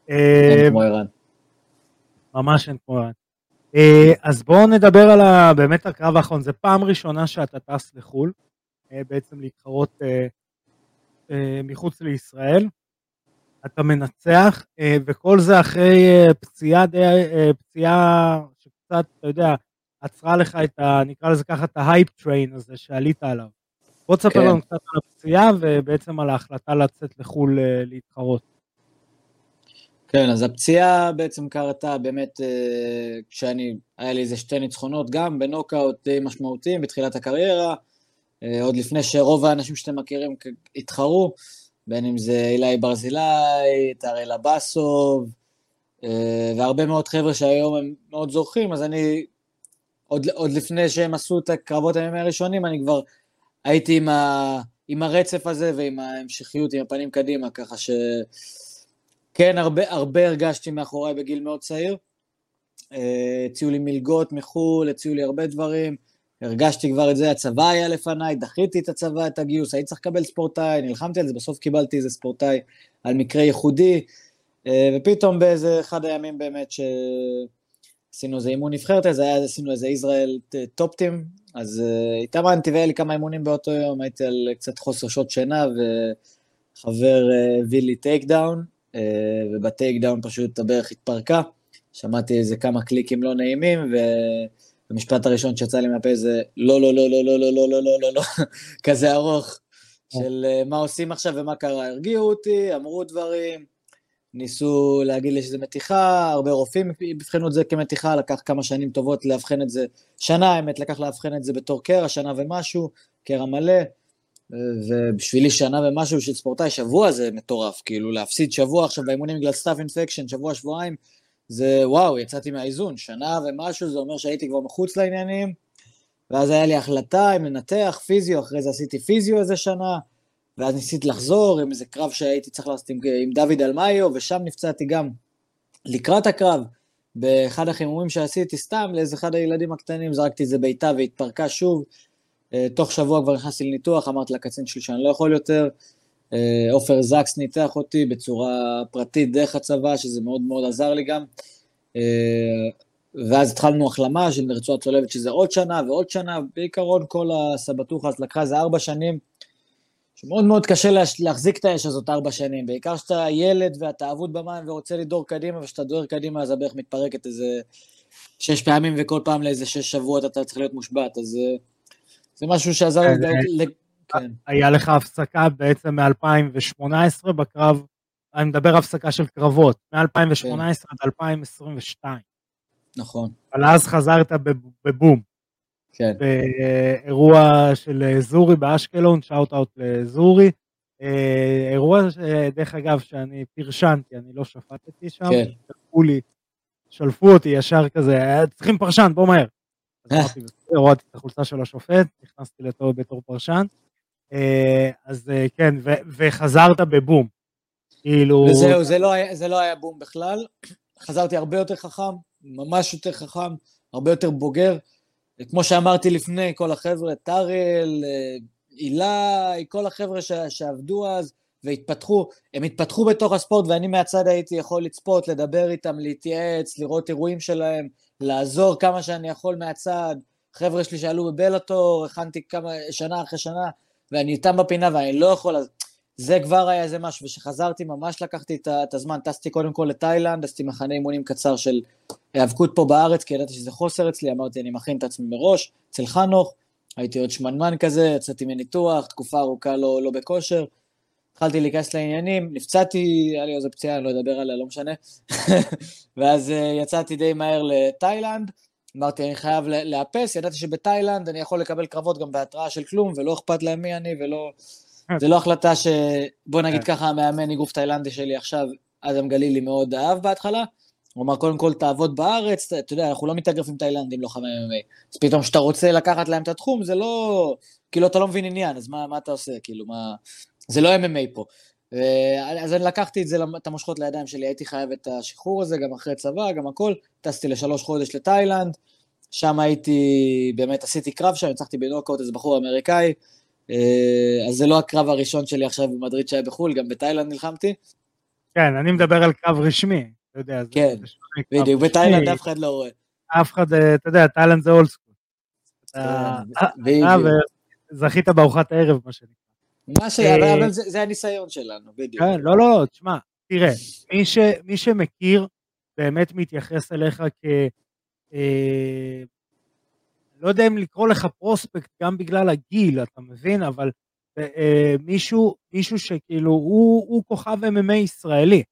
Speaker 3: אין כמו ערן.
Speaker 1: ממש אין כמו ערן. אה, אז בואו נדבר על ה, באמת הקרב האחרון, זו פעם ראשונה שאתה טס לחו"ל, אה, בעצם להתחרות אה, מחוץ לישראל. אתה מנצח, וכל זה אחרי פציעה, פציעה שקצת, אתה יודע, עצרה לך את ה... נקרא לזה ככה, את ה hype train הזה שעלית עליו. בוא תספר כן. לנו קצת על הפציעה ובעצם על ההחלטה לצאת לחו"ל להתחרות.
Speaker 3: כן, אז הפציעה בעצם קרתה באמת אה, כשאני, היה לי איזה שתי ניצחונות גם בנוקאוט די משמעותיים בתחילת הקריירה, אה, עוד לפני שרוב האנשים שאתם מכירים התחרו, בין אם זה אילי ברזילאי, טריאל אבסוב, אה, והרבה מאוד חבר'ה שהיום הם מאוד זוכים, אז אני, עוד, עוד לפני שהם עשו את הקרבות הימים הראשונים, אני כבר הייתי עם, ה, עם הרצף הזה ועם ההמשכיות, עם הפנים קדימה, ככה ש... כן, הרבה, הרבה הרגשתי מאחוריי בגיל מאוד צעיר. אה, הציעו לי מלגות מחו"ל, הציעו לי הרבה דברים, הרגשתי כבר את זה, הצבא היה לפניי, דחיתי את הצבא, את הגיוס, הייתי צריך לקבל ספורטאי, נלחמתי על זה, בסוף קיבלתי איזה ספורטאי על מקרה ייחודי, אה, ופתאום באיזה אחד הימים באמת שעשינו איזה אימון נבחרת, אז היה, עשינו איזה ישראל top team, אז אה, התאמנתי והיה לי כמה אימונים באותו יום, הייתי על קצת חוסר שעות שינה, וחבר הביא לי takedown, אה, וב takedown פשוט הברך התפרקה. שמעתי איזה כמה קליקים לא נעימים, והמשפט הראשון שיצא לי מהפה זה לא, לא, לא, לא, לא, לא, לא, לא, לא, לא, לא, כזה ארוך, של מה עושים עכשיו ומה קרה. הרגיעו אותי, אמרו דברים, ניסו להגיד לי שזה מתיחה, הרבה רופאים אבחנו את זה כמתיחה, לקח כמה שנים טובות לאבחן את זה, שנה האמת, לקח לאבחן את זה בתור קרע, שנה ומשהו, קרע מלא. ובשבילי שנה ומשהו של ספורטאי, שבוע זה מטורף, כאילו להפסיד שבוע עכשיו באימונים בגלל staph infection, שבוע, שבועיים, זה וואו, יצאתי מהאיזון, שנה ומשהו, זה אומר שהייתי כבר מחוץ לעניינים, ואז היה לי החלטה אם לנתח פיזיו, אחרי זה עשיתי פיזיו איזה שנה, ואז ניסיתי לחזור עם איזה קרב שהייתי צריך לעשות עם, עם דוד אלמאיו, ושם נפצעתי גם לקראת הקרב, באחד החימומים שעשיתי סתם לאיזה אחד הילדים הקטנים, זרקתי איזה בעיטה והתפרקה שוב, אה, תוך שבוע כבר נכנסתי לניתוח, אמרתי לקצין שלי שאני לא יכול יותר. אה, עופר זקס ניתח אותי בצורה פרטית דרך הצבא, שזה מאוד מאוד עזר לי גם. אה, ואז התחלנו החלמה של רצועת צולבת, שזה עוד שנה ועוד שנה, בעיקרון כל הסבטוחה אז לקחה איזה ארבע שנים, שמאוד מאוד קשה להחזיק את האש הזאת ארבע שנים, בעיקר שאתה ילד ואתה אבוד במים ורוצה לדור קדימה, וכשאתה דוהר קדימה אז הברך מתפרקת איזה שש פעמים, וכל פעם לאיזה שש שבועות אתה צריך להיות מושבת, אז זה משהו שעזר לי...
Speaker 1: כן. היה לך הפסקה בעצם מ-2018 בקרב, אני מדבר הפסקה של קרבות, מ-2018 כן. עד 2022.
Speaker 3: נכון.
Speaker 1: אבל אז חזרת בבום.
Speaker 3: כן.
Speaker 1: באירוע של זורי באשקלון, shout out לזורי. אה, אירוע, דרך אגב, שאני פרשנתי, אני לא שפטתי שם. כן. שלפו לי, שלפו אותי ישר כזה, צריכים פרשן, בוא מהר. הורדתי את החולצה של השופט, נכנסתי לתור בתור פרשן. אה, אז אה, כן, וחזרת בבום. כאילו...
Speaker 3: וזהו, זה לא, היה, זה לא היה בום בכלל. חזרתי הרבה יותר חכם, ממש יותר חכם, הרבה יותר בוגר. כמו שאמרתי לפני, כל החבר'ה, טארל, אה, אילי, כל החבר'ה שעבדו אז והתפתחו, הם התפתחו בתוך הספורט ואני מהצד הייתי יכול לצפות, לדבר איתם, להתייעץ, לראות אירועים שלהם, לעזור כמה שאני יכול מהצד. חבר'ה שלי שעלו בבלאטור, הכנתי כמה, שנה אחרי שנה, ואני איתם בפינה ואני לא יכול, אז זה כבר היה איזה משהו, וכשחזרתי ממש לקחתי את הזמן, טסתי קודם כל לתאילנד, עשיתי מחנה אימונים קצר של היאבקות פה בארץ, כי ידעתי שזה חוסר אצלי, אמרתי אני מכין את עצמי מראש, אצל חנוך, הייתי עוד שמנמן כזה, יצאתי מניתוח, תקופה ארוכה לא, לא בכושר, התחלתי להיכנס לעניינים, נפצעתי, היה לי איזה פציעה, אני לא אדבר עליה, לא משנה, ואז אה, יצאתי די מהר לתאילנד, אמרתי, אני חייב לאפס, ידעתי שבתאילנד אני יכול לקבל קרבות גם בהתראה של כלום, ולא אכפת להם מי אני, ולא... זה לא החלטה ש... בוא נגיד כן. ככה, המאמן אגרוף תאילנדי שלי עכשיו, אדם גלילי מאוד אהב בהתחלה, הוא אמר, קודם כל תעבוד בארץ, אתה יודע, אנחנו לא מתאגרפים תאילנדים לוחמי MMA. אז פתאום כשאתה רוצה לקחת להם את התחום, זה לא... כאילו, אתה לא מבין עניין, אז מה, מה אתה עושה? כאילו, מה... זה לא MMA פה. אז אני לקחתי את זה, את המושכות לידיים שלי, הייתי חייב את השחרור הזה, גם אחרי צבא, גם הכל. טסתי לשלוש חודש לתאילנד, שם הייתי, באמת עשיתי קרב שם, הצלחתי בנוקאוט איזה בחור אמריקאי, אז זה לא הקרב הראשון שלי עכשיו במדריד שהיה בחו"ל, גם בתאילנד נלחמתי.
Speaker 1: כן, אני מדבר על קרב רשמי, אתה יודע.
Speaker 3: כן, בדיוק, בתאילנד אף אחד לא רואה.
Speaker 1: אף אחד, אה, אתה יודע, תאילנד זה אולד סקול. זכית בארוחת הערב, מה שנקרא.
Speaker 3: מה ש... אבל אה, זה הניסיון שלנו, בדיוק.
Speaker 1: כן, לא, לא, תשמע, תראה, מי שמכיר באמת מתייחס אליך כ... לא יודע אם לקרוא לך פרוספקט גם בגלל הגיל, אתה מבין? אבל אה, מישהו, מישהו שכאילו, הוא, הוא כוכב MMA ישראלי.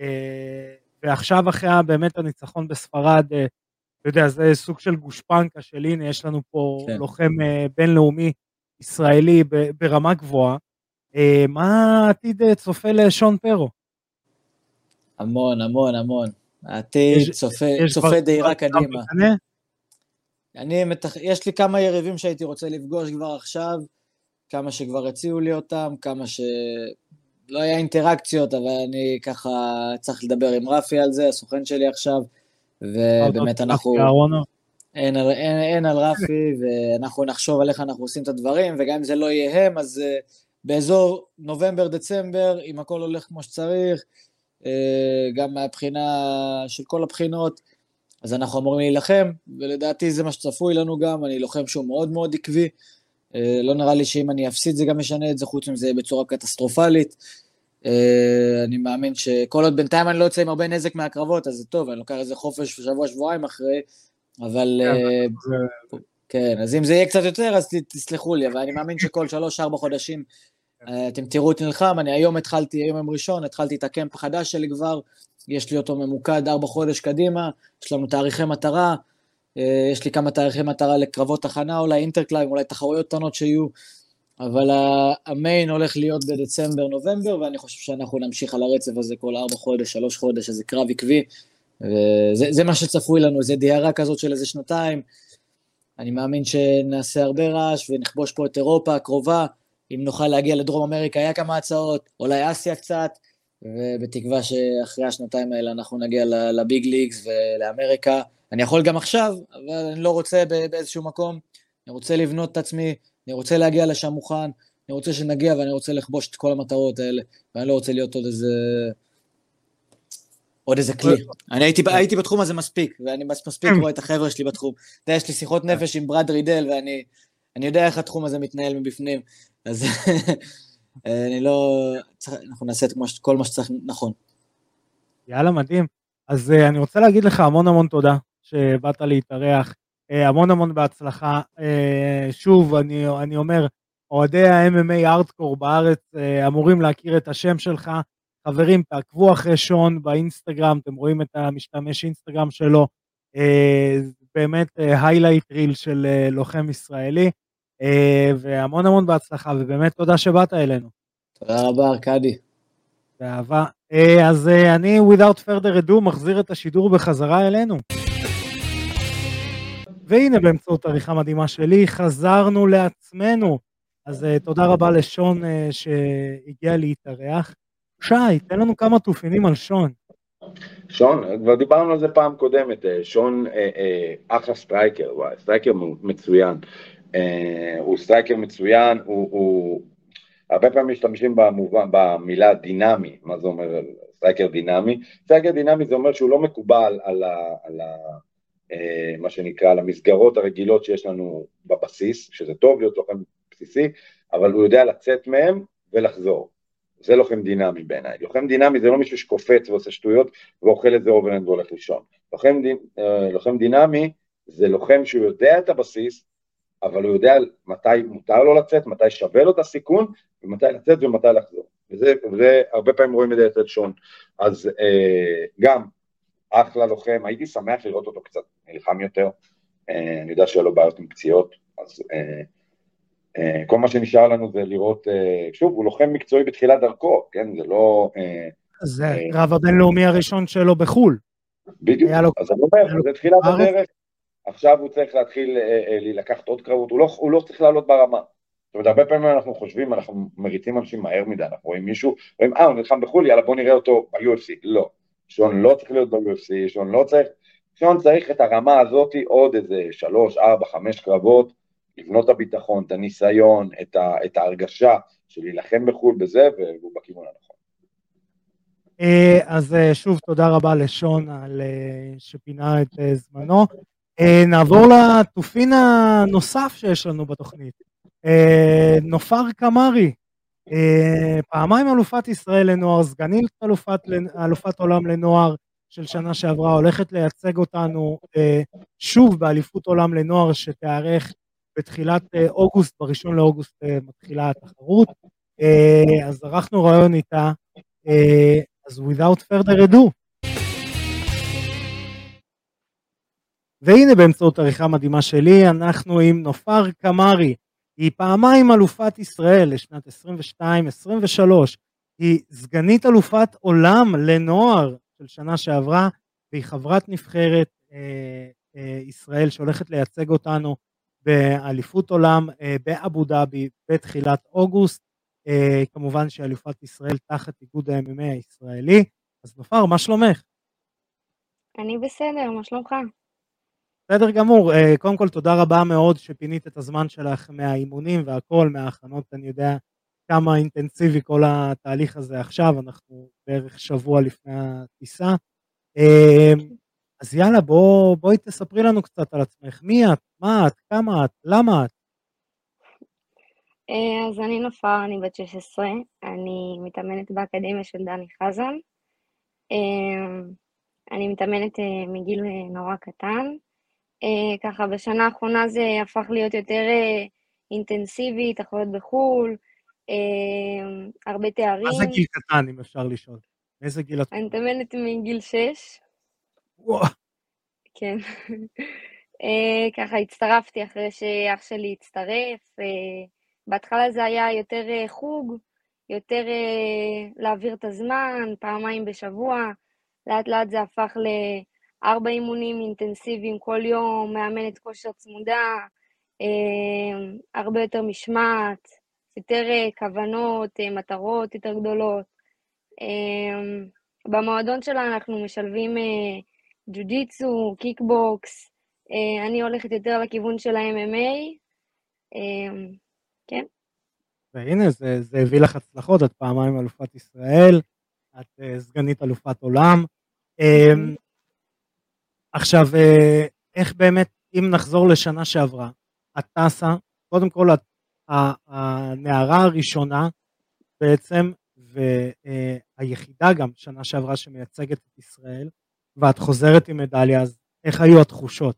Speaker 1: אה, ועכשיו אחרי באמת הניצחון בספרד, אה, אתה יודע, זה סוג של גושפנקה של הנה, יש לנו פה כן. לוחם אה, בינלאומי ישראלי ב, ברמה גבוהה. אה, מה העתיד אה, צופה לשון פרו?
Speaker 3: המון, המון, המון. העתיד צופה, יש צופה דהירה קדימה. אני מתח... יש לי כמה יריבים שהייתי רוצה לפגוש כבר עכשיו, כמה שכבר הציעו לי אותם, כמה שלא היה אינטראקציות, אבל אני ככה צריך לדבר עם רפי על זה, הסוכן שלי עכשיו, ובאמת אנחנו... אין על, אין, אין על רפי, ואנחנו נחשוב על איך אנחנו עושים את הדברים, וגם אם זה לא יהיה הם, אז uh, באזור נובמבר-דצמבר, אם הכל הולך כמו שצריך, uh, גם מהבחינה של כל הבחינות, אז אנחנו אמורים להילחם, ולדעתי זה מה שצפוי לנו גם, אני לוחם שהוא מאוד מאוד עקבי, אה, לא נראה לי שאם אני אפסיד זה גם ישנה את זה, חוץ מזה בצורה קטסטרופלית. אה, אני מאמין שכל עוד בינתיים אני לא יוצא עם הרבה נזק מהקרבות, אז זה טוב, אני לוקח איזה חופש שבוע, שבועיים אחרי, אבל... כן, אה, כן, אז אם זה יהיה קצת יותר, אז תסלחו לי, אבל אני מאמין שכל שלוש-ארבע חודשים אתם תראו אותי נלחם, אני היום התחלתי, היום יום ראשון, התחלתי את ה camp החדש שלי כבר, יש לי אותו ממוקד ארבע חודש קדימה, יש לנו תאריכי מטרה, אה, יש לי כמה תאריכי מטרה לקרבות הכנה, אולי interclub, אולי תחרויות קטנות שיהיו, אבל ה main הולך להיות בדצמבר-נובמבר, ואני חושב שאנחנו נמשיך על הרצף הזה כל ארבע חודש, שלוש חודש, איזה קרב עקבי, וזה מה שצפוי לנו, זה דיירה כזאת של איזה שנתיים. אני מאמין שנעשה הרבה רעש ונכבוש פה את אירופה הקרובה, אם נוכל להגיע לדרום אמריקה, היה כמה הצעות, אולי אסיה קצת, ובתקווה שאחרי השנתיים האלה אנחנו נגיע לביג ליגס ולאמריקה. אני יכול גם עכשיו, אבל אני לא רוצה באיזשהו מקום, אני רוצה לבנות את עצמי, אני רוצה להגיע לשם מוכן, אני רוצה שנגיע ואני רוצה לכבוש את כל המטרות האלה, ואני לא רוצה להיות עוד איזה... עוד איזה כלי. אני הייתי, הייתי בתחום הזה מספיק, ואני מספיק רואה את החבר'ה שלי בתחום. אתה יודע, יש לי שיחות נפש עם ברד רידל, ואני יודע איך התחום הזה מתנהל מבפנים, אז אני לא... אנחנו נעשה את כל מה שצריך נכון.
Speaker 1: יאללה, מדהים. אז uh, אני רוצה להגיד לך המון המון תודה שבאת להתארח, uh, המון המון בהצלחה. Uh, שוב, אני, אני אומר, אוהדי ה-MMA ארטקור בארץ uh, אמורים להכיר את השם שלך. חברים, תעקבו אחרי שון באינסטגרם, אתם רואים את המשתמש אינסטגרם שלו. Uh, באמת היילייט uh, ריל של uh, לוחם ישראלי. אה, והמון המון בהצלחה, ובאמת תודה שבאת אלינו.
Speaker 3: תודה רבה, ארכדי.
Speaker 1: באהבה. אה, אז אה, אני, without further ado, מחזיר את השידור בחזרה אלינו. והנה, באמצעות עריכה מדהימה שלי, חזרנו לעצמנו. אז תודה רבה לשון שהגיע להתארח. שי, תן לנו כמה תופינים על שון.
Speaker 2: שון, כבר דיברנו על זה פעם קודמת, שון אחלה striker, וואי, striker מצוין. אה, הוא striker מצוין, הוא, הוא הרבה פעמים משתמשים במובן, במילה דינמי, מה זה אומר striker דינמי? striker דינמי זה אומר שהוא לא מקובל על, ה, על מה שנקרא, למסגרות הרגילות שיש לנו בבסיס, שזה טוב להיות לוחם בסיסי, אבל הוא יודע לצאת מהם ולחזור. זה לוחם דינמי בעיניי. לוחם דינמי זה לא מישהו שקופץ ועושה שטויות ואוכל את זה overhand והולך לישון. לוחם, דינ, אה, לוחם דינמי זה לוחם שהוא יודע את הבסיס, אבל הוא יודע מתי מותר לו לצאת, מתי שווה לו את הסיכון, ומתי לצאת ומתי לחזור. וזה, וזה הרבה פעמים רואים את זה אצל שון. אז אה, גם, אחלה לוחם, הייתי שמח לראות אותו קצת נלחם יותר. אה, אני יודע שהיו לו בעיות עם פציעות, אז אה, אה, כל מה שנשאר לנו זה לראות, אה, שוב, הוא לוחם מקצועי בתחילת דרכו, כן? זה לא... אה,
Speaker 1: זה הקרב הבינלאומי הראשון שלו בחו"ל.
Speaker 2: בדיוק, אז אני אומר, זה תחילת הדרך, עכשיו הוא צריך להתחיל לקחת עוד קרבות, הוא לא, הוא לא צריך לעלות ברמה. זאת אומרת, הרבה פעמים אנחנו חושבים, אנחנו מריצים אנשים מהר מדי, אנחנו רואים מישהו, רואים, אה, הוא נלחם בחו"ל, יאללה, בוא נראה אותו ב-UFC. לא, שון לא צריך להיות ב-UFC, שון לא צריך, שון צריך את הרמה הזאת עוד איזה שלוש, ארבע, חמש קרבות, לבנות את הביטחון, את הניסיון, את, ה, את ההרגשה של להילחם בחו"ל בזה, והוא בכיוון הנכון.
Speaker 1: אה, אז אה, שוב, תודה רבה לשון על אה, שפינה את זמנו. נעבור לתופין הנוסף שיש לנו בתוכנית. נופר קמרי, פעמיים אלופת ישראל לנוער, סגנית אלופת, אלופת עולם לנוער של שנה שעברה, הולכת לייצג אותנו שוב באליפות עולם לנוער שתיארך בתחילת אה, אוגוסט, בראשון לאוגוסט אה, מתחילה התחרות, אה, אז ערכנו רעיון איתה, אז without further ado. והנה באמצעות עריכה מדהימה שלי, אנחנו עם נופר קמרי, היא פעמיים אלופת ישראל לשנת 22-23, היא סגנית אלופת עולם לנוער של שנה שעברה, והיא חברת נבחרת אה, אה, ישראל שהולכת לייצג אותנו באליפות עולם אה, באבו דאבי בתחילת אוגוסט, אה, כמובן שאליפת ישראל תחת איגוד ה-MMA הישראלי. אז נופר, מה שלומך?
Speaker 4: אני בסדר, מה שלומך?
Speaker 1: בסדר גמור, אה, קודם כל תודה רבה מאוד שפינית את הזמן שלך מהאימונים והכל, מההכנות, אני יודע כמה אינטנסיבי כל התהליך הזה עכשיו, אנחנו בערך שבוע לפני הטיסה. אז יאללה, בוא, בואי תספרי לנו קצת על עצמך. מי את? מה את? כמה את? למה את?
Speaker 4: אה, אז אני נופר, אני בת 16, אני מתאמנת באקדמיה של דני חזן. אה, אני מתאמנת אה, מגיל נורא קטן. ככה בשנה האחרונה זה הפך להיות יותר אינטנסיבי, תחרות בחו"ל, הרבה תארים.
Speaker 1: מה זה גיל קטן, אם אפשר לשאול? איזה גיל את?
Speaker 4: אני מתאמנת מגיל 6.
Speaker 1: וואו.
Speaker 4: כן. אה, ככה הצטרפתי אחרי שאח שלי הצטרף. אה, בהתחלה זה היה יותר אה, חוג, יותר להעביר את הזמן, פעמיים בשבוע. לאט לאט זה הפך לארבע אימונים אינטנסיביים כל יום, מאמנת כושר צמודה, הרבה יותר משמעת, יותר כוונות, מטרות יותר גדולות. במועדון שלנו אנחנו משלבים ג'ו-ג'יצו, קיקבוקס, אה, אני הולכת יותר לכיוון של ה-MMA, אה, כן.
Speaker 1: והנה, זה, זה הביא לך הצלחות, את פעמיים אלופת ישראל, את סגנית אלופת עולם. Uh, עכשיו, uh, איך באמת, אם נחזור לשנה שעברה, את טסה, קודם כל, את הנערה הראשונה בעצם, והיחידה גם, שנה שעברה, שמייצגת את ישראל, ואת חוזרת עם מדליה, אז איך היו התחושות?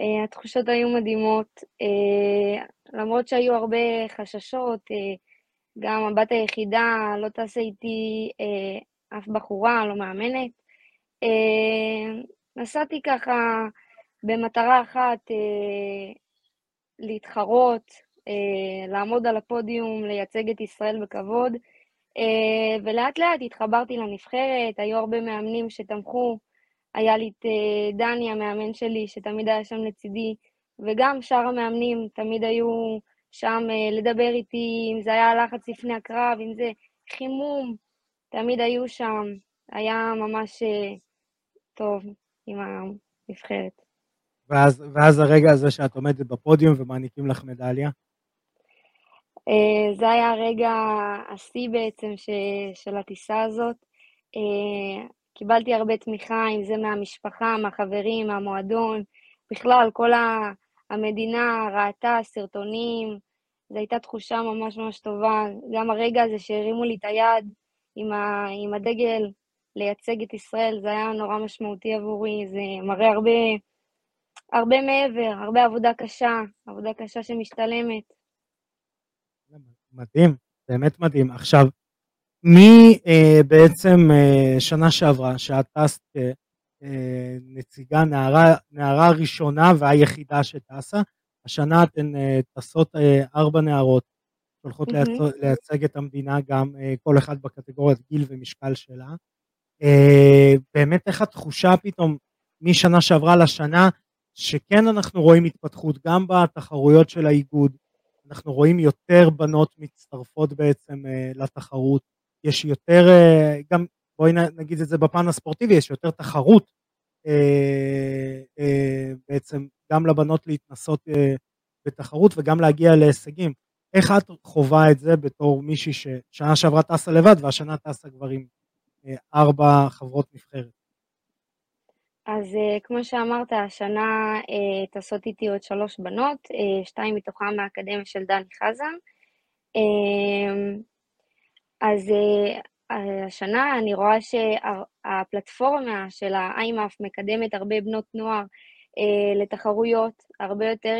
Speaker 4: Uh, התחושות היו מדהימות, למרות שהיו הרבה חששות, גם הבת היחידה לא טסה איתי אף בחורה, לא מאמנת. Uh, נסעתי ככה במטרה אחת, uh, להתחרות, uh, לעמוד על הפודיום, לייצג את ישראל בכבוד, uh, ולאט לאט התחברתי לנבחרת, היו הרבה מאמנים שתמכו, היה לי את אה, דני, המאמן שלי, שתמיד היה שם לצידי, וגם שאר המאמנים תמיד היו שם אה, לדבר איתי, אם זה היה לחץ לפני הקרב, אם זה חימום, תמיד היו שם. היה ממש אה, טוב עם הנבחרת.
Speaker 1: ואז, ואז הרגע הזה שאת עומדת בפודיום ומעניקים לך מדליה?
Speaker 4: זה היה הרגע השיא בעצם ש, של הטיסה הזאת. קיבלתי הרבה תמיכה, אם זה מהמשפחה, מהחברים, מהמועדון, בכלל, כל המדינה ראתה סרטונים, זו הייתה תחושה ממש ממש טובה. גם הרגע הזה שהרימו לי את היד עם, ה, עם הדגל לייצג את ישראל, זה היה נורא משמעותי עבורי, זה מראה הרבה, הרבה מעבר, הרבה עבודה קשה, עבודה קשה שמשתלמת.
Speaker 1: מדהים, באמת מדהים. עכשיו, מי אה, בעצם אה, שנה שעברה, שאת טסת אה, נציגה, נערה, נערה ראשונה והיחידה שטסה, השנה אתן אה, טסות אה, ארבע נערות, שהולכות mm-hmm. לייצג את המדינה גם אה, כל אחד בקטגוריית גיל ומשקל שלה. אה, באמת איך התחושה פתאום משנה שעברה לשנה, שכן אנחנו רואים התפתחות גם בתחרויות של האיגוד, אנחנו רואים יותר בנות מצטרפות בעצם אה, לתחרות, יש יותר, אה, גם בואי נגיד את זה בפן הספורטיבי, יש יותר תחרות בעצם גם לבנות להתנסות בתחרות וגם להגיע להישגים. איך את חווה את זה בתור מישהי ששנה שעברה טסה לבד והשנה טסה כבר עם ארבע חברות נבחרת?
Speaker 4: אז uh, כמו שאמרת, השנה טסות איתי עוד שלוש בנות, uh, שתיים מתוכן מהאקדמיה של דני חזן. אז השנה אני רואה שהפלטפורמה של ה-IMAF מקדמת הרבה בנות נוער לתחרויות, הרבה יותר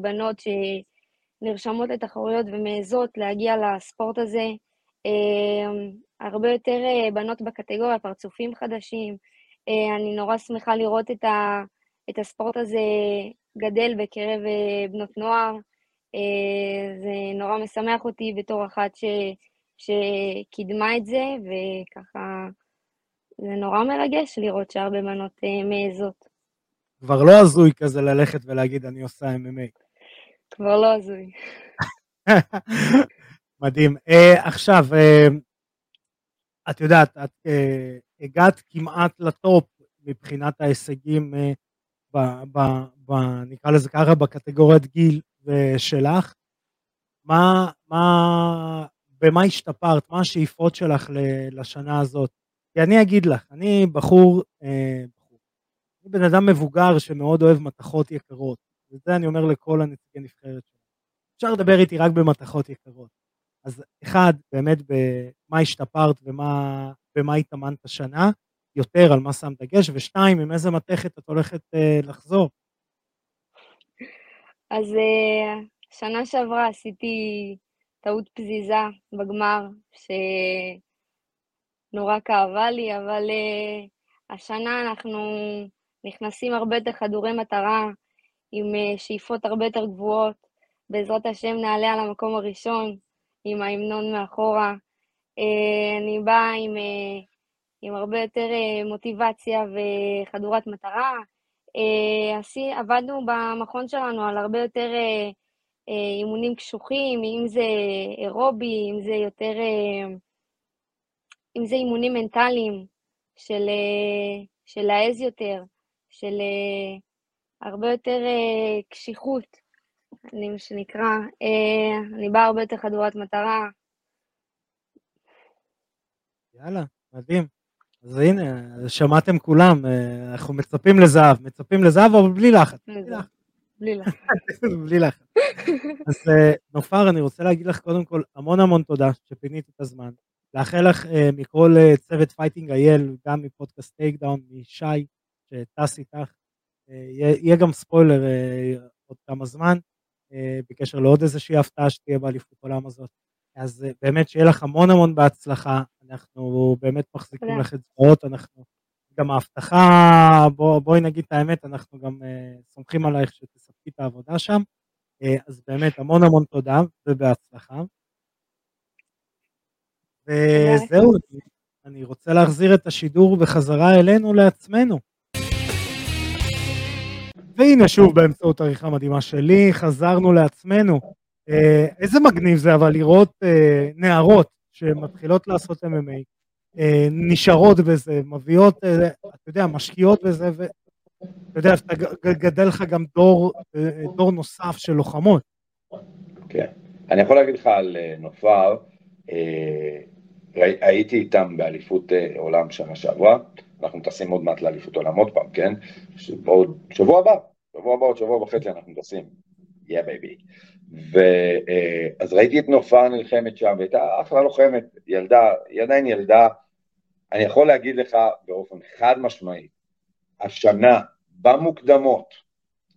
Speaker 4: בנות שנרשמות לתחרויות ומעזות להגיע לספורט הזה, הרבה יותר uh, בנות בקטגוריה, פרצופים חדשים, אה, אני נורא שמחה לראות את, ה, את הספורט הזה גדל בקרב אה, בנות נוער. אה, זה נורא משמח אותי בתור אחת ש, שקידמה את זה, וככה זה נורא מרגש לראות שהרבה בנות מעזות.
Speaker 1: כבר לא הזוי כזה ללכת ולהגיד אני עושה MMA.
Speaker 4: כבר לא הזוי.
Speaker 1: מדהים. Uh, עכשיו, uh, את יודעת, את uh, הגעת כמעט לטופ מבחינת ההישגים, uh, ב, ב, ב, נקרא לזה ככה, בקטגוריית גיל שלך. מה, מה, במה השתפרת? מה השאיפות שלך לשנה הזאת? כי אני אגיד לך, אני בחור, אה, בחור, אני בן אדם מבוגר שמאוד אוהב מתכות יקרות, וזה אני אומר לכל הנציגי נבחרת שלנו. אפשר לדבר איתי רק במתכות יקרות. אז אחד, באמת במה השתפרת ומה, במה התאמנת השנה, יותר על מה שם דגש, ושתיים, עם איזה מתכת את הולכת uh, לחזור.
Speaker 4: אז uh, שנה שעברה עשיתי טעות פזיזה בגמר, שנורא כאבה לי, אבל uh, השנה אנחנו נכנסים הרבה יותר חדורי מטרה, עם uh, שאיפות הרבה יותר גבוהות. בעזרת השם נעלה על המקום הראשון, עם ההמנון מאחורה. אה, אני באה עם, אה, עם הרבה יותר אה, מוטיבציה וחדורת מטרה. עבדנו במכון שלנו על הרבה יותר אימונים קשוחים, אם זה אירובי, אם זה יותר... אם זה אימונים מנטליים של, של להעז יותר, של הרבה יותר קשיחות. אני מה שנקרא, אה, אני באה הרבה יותר חדורת מטרה.
Speaker 1: יאללה, מדהים. אז הנה, שמעתם כולם, אה, אנחנו מצפים לזהב, מצפים לזהב, אבל בלי לחץ.
Speaker 4: בלי לחץ.
Speaker 1: בלי לחץ. אז אה, נופר, אני רוצה להגיד לך קודם כל המון המון תודה שפינית את הזמן. לאחל לך מכל צוות פייטינג אייל, גם מפודקאסט טייק דאון, משי, שטס איתך. יהיה גם ספוילר עוד כמה זמן. אה, בקשר לעוד איזושהי הפתעה שתהיה באליפות עולם הזאת. אז אה, באמת שיהיה לך המון המון בהצלחה, אנחנו באמת מחזיקים לך את זרועות, אנחנו גם ההבטחה, בוא, בואי נגיד את האמת, אנחנו גם אה, סומכים עלייך שתספקי את העבודה שם, אה, אז באמת המון המון תודה ובהצלחה. וזהו, אני רוצה להחזיר את השידור בחזרה אלינו לעצמנו. והנה שוב באמצעות עריכה מדהימה שלי, חזרנו לעצמנו. אה, איזה מגניב זה אבל לראות אה, נערות שמתחילות לעשות MMA, אה, נשארות בזה, מביאות, אתה יודע, משקיעות בזה, ואתה יודע, אתה גדל לך גם דור, דור נוסף של לוחמות.
Speaker 2: כן. אני יכול להגיד לך על נופר, הייתי איתם באליפות עולם שנה שעברה, אנחנו טסים עוד מעט לאליפות עולם עוד פעם, כן? עוד שבוע הבא, שבוע הבא עוד שבוע וחצי אנחנו טסים. yeah baby. ואז ראיתי את נופר נלחמת שם, והייתה אחלה לוחמת, ילדה, היא עדיין ילדה. אני יכול להגיד לך באופן חד משמעי, השנה במוקדמות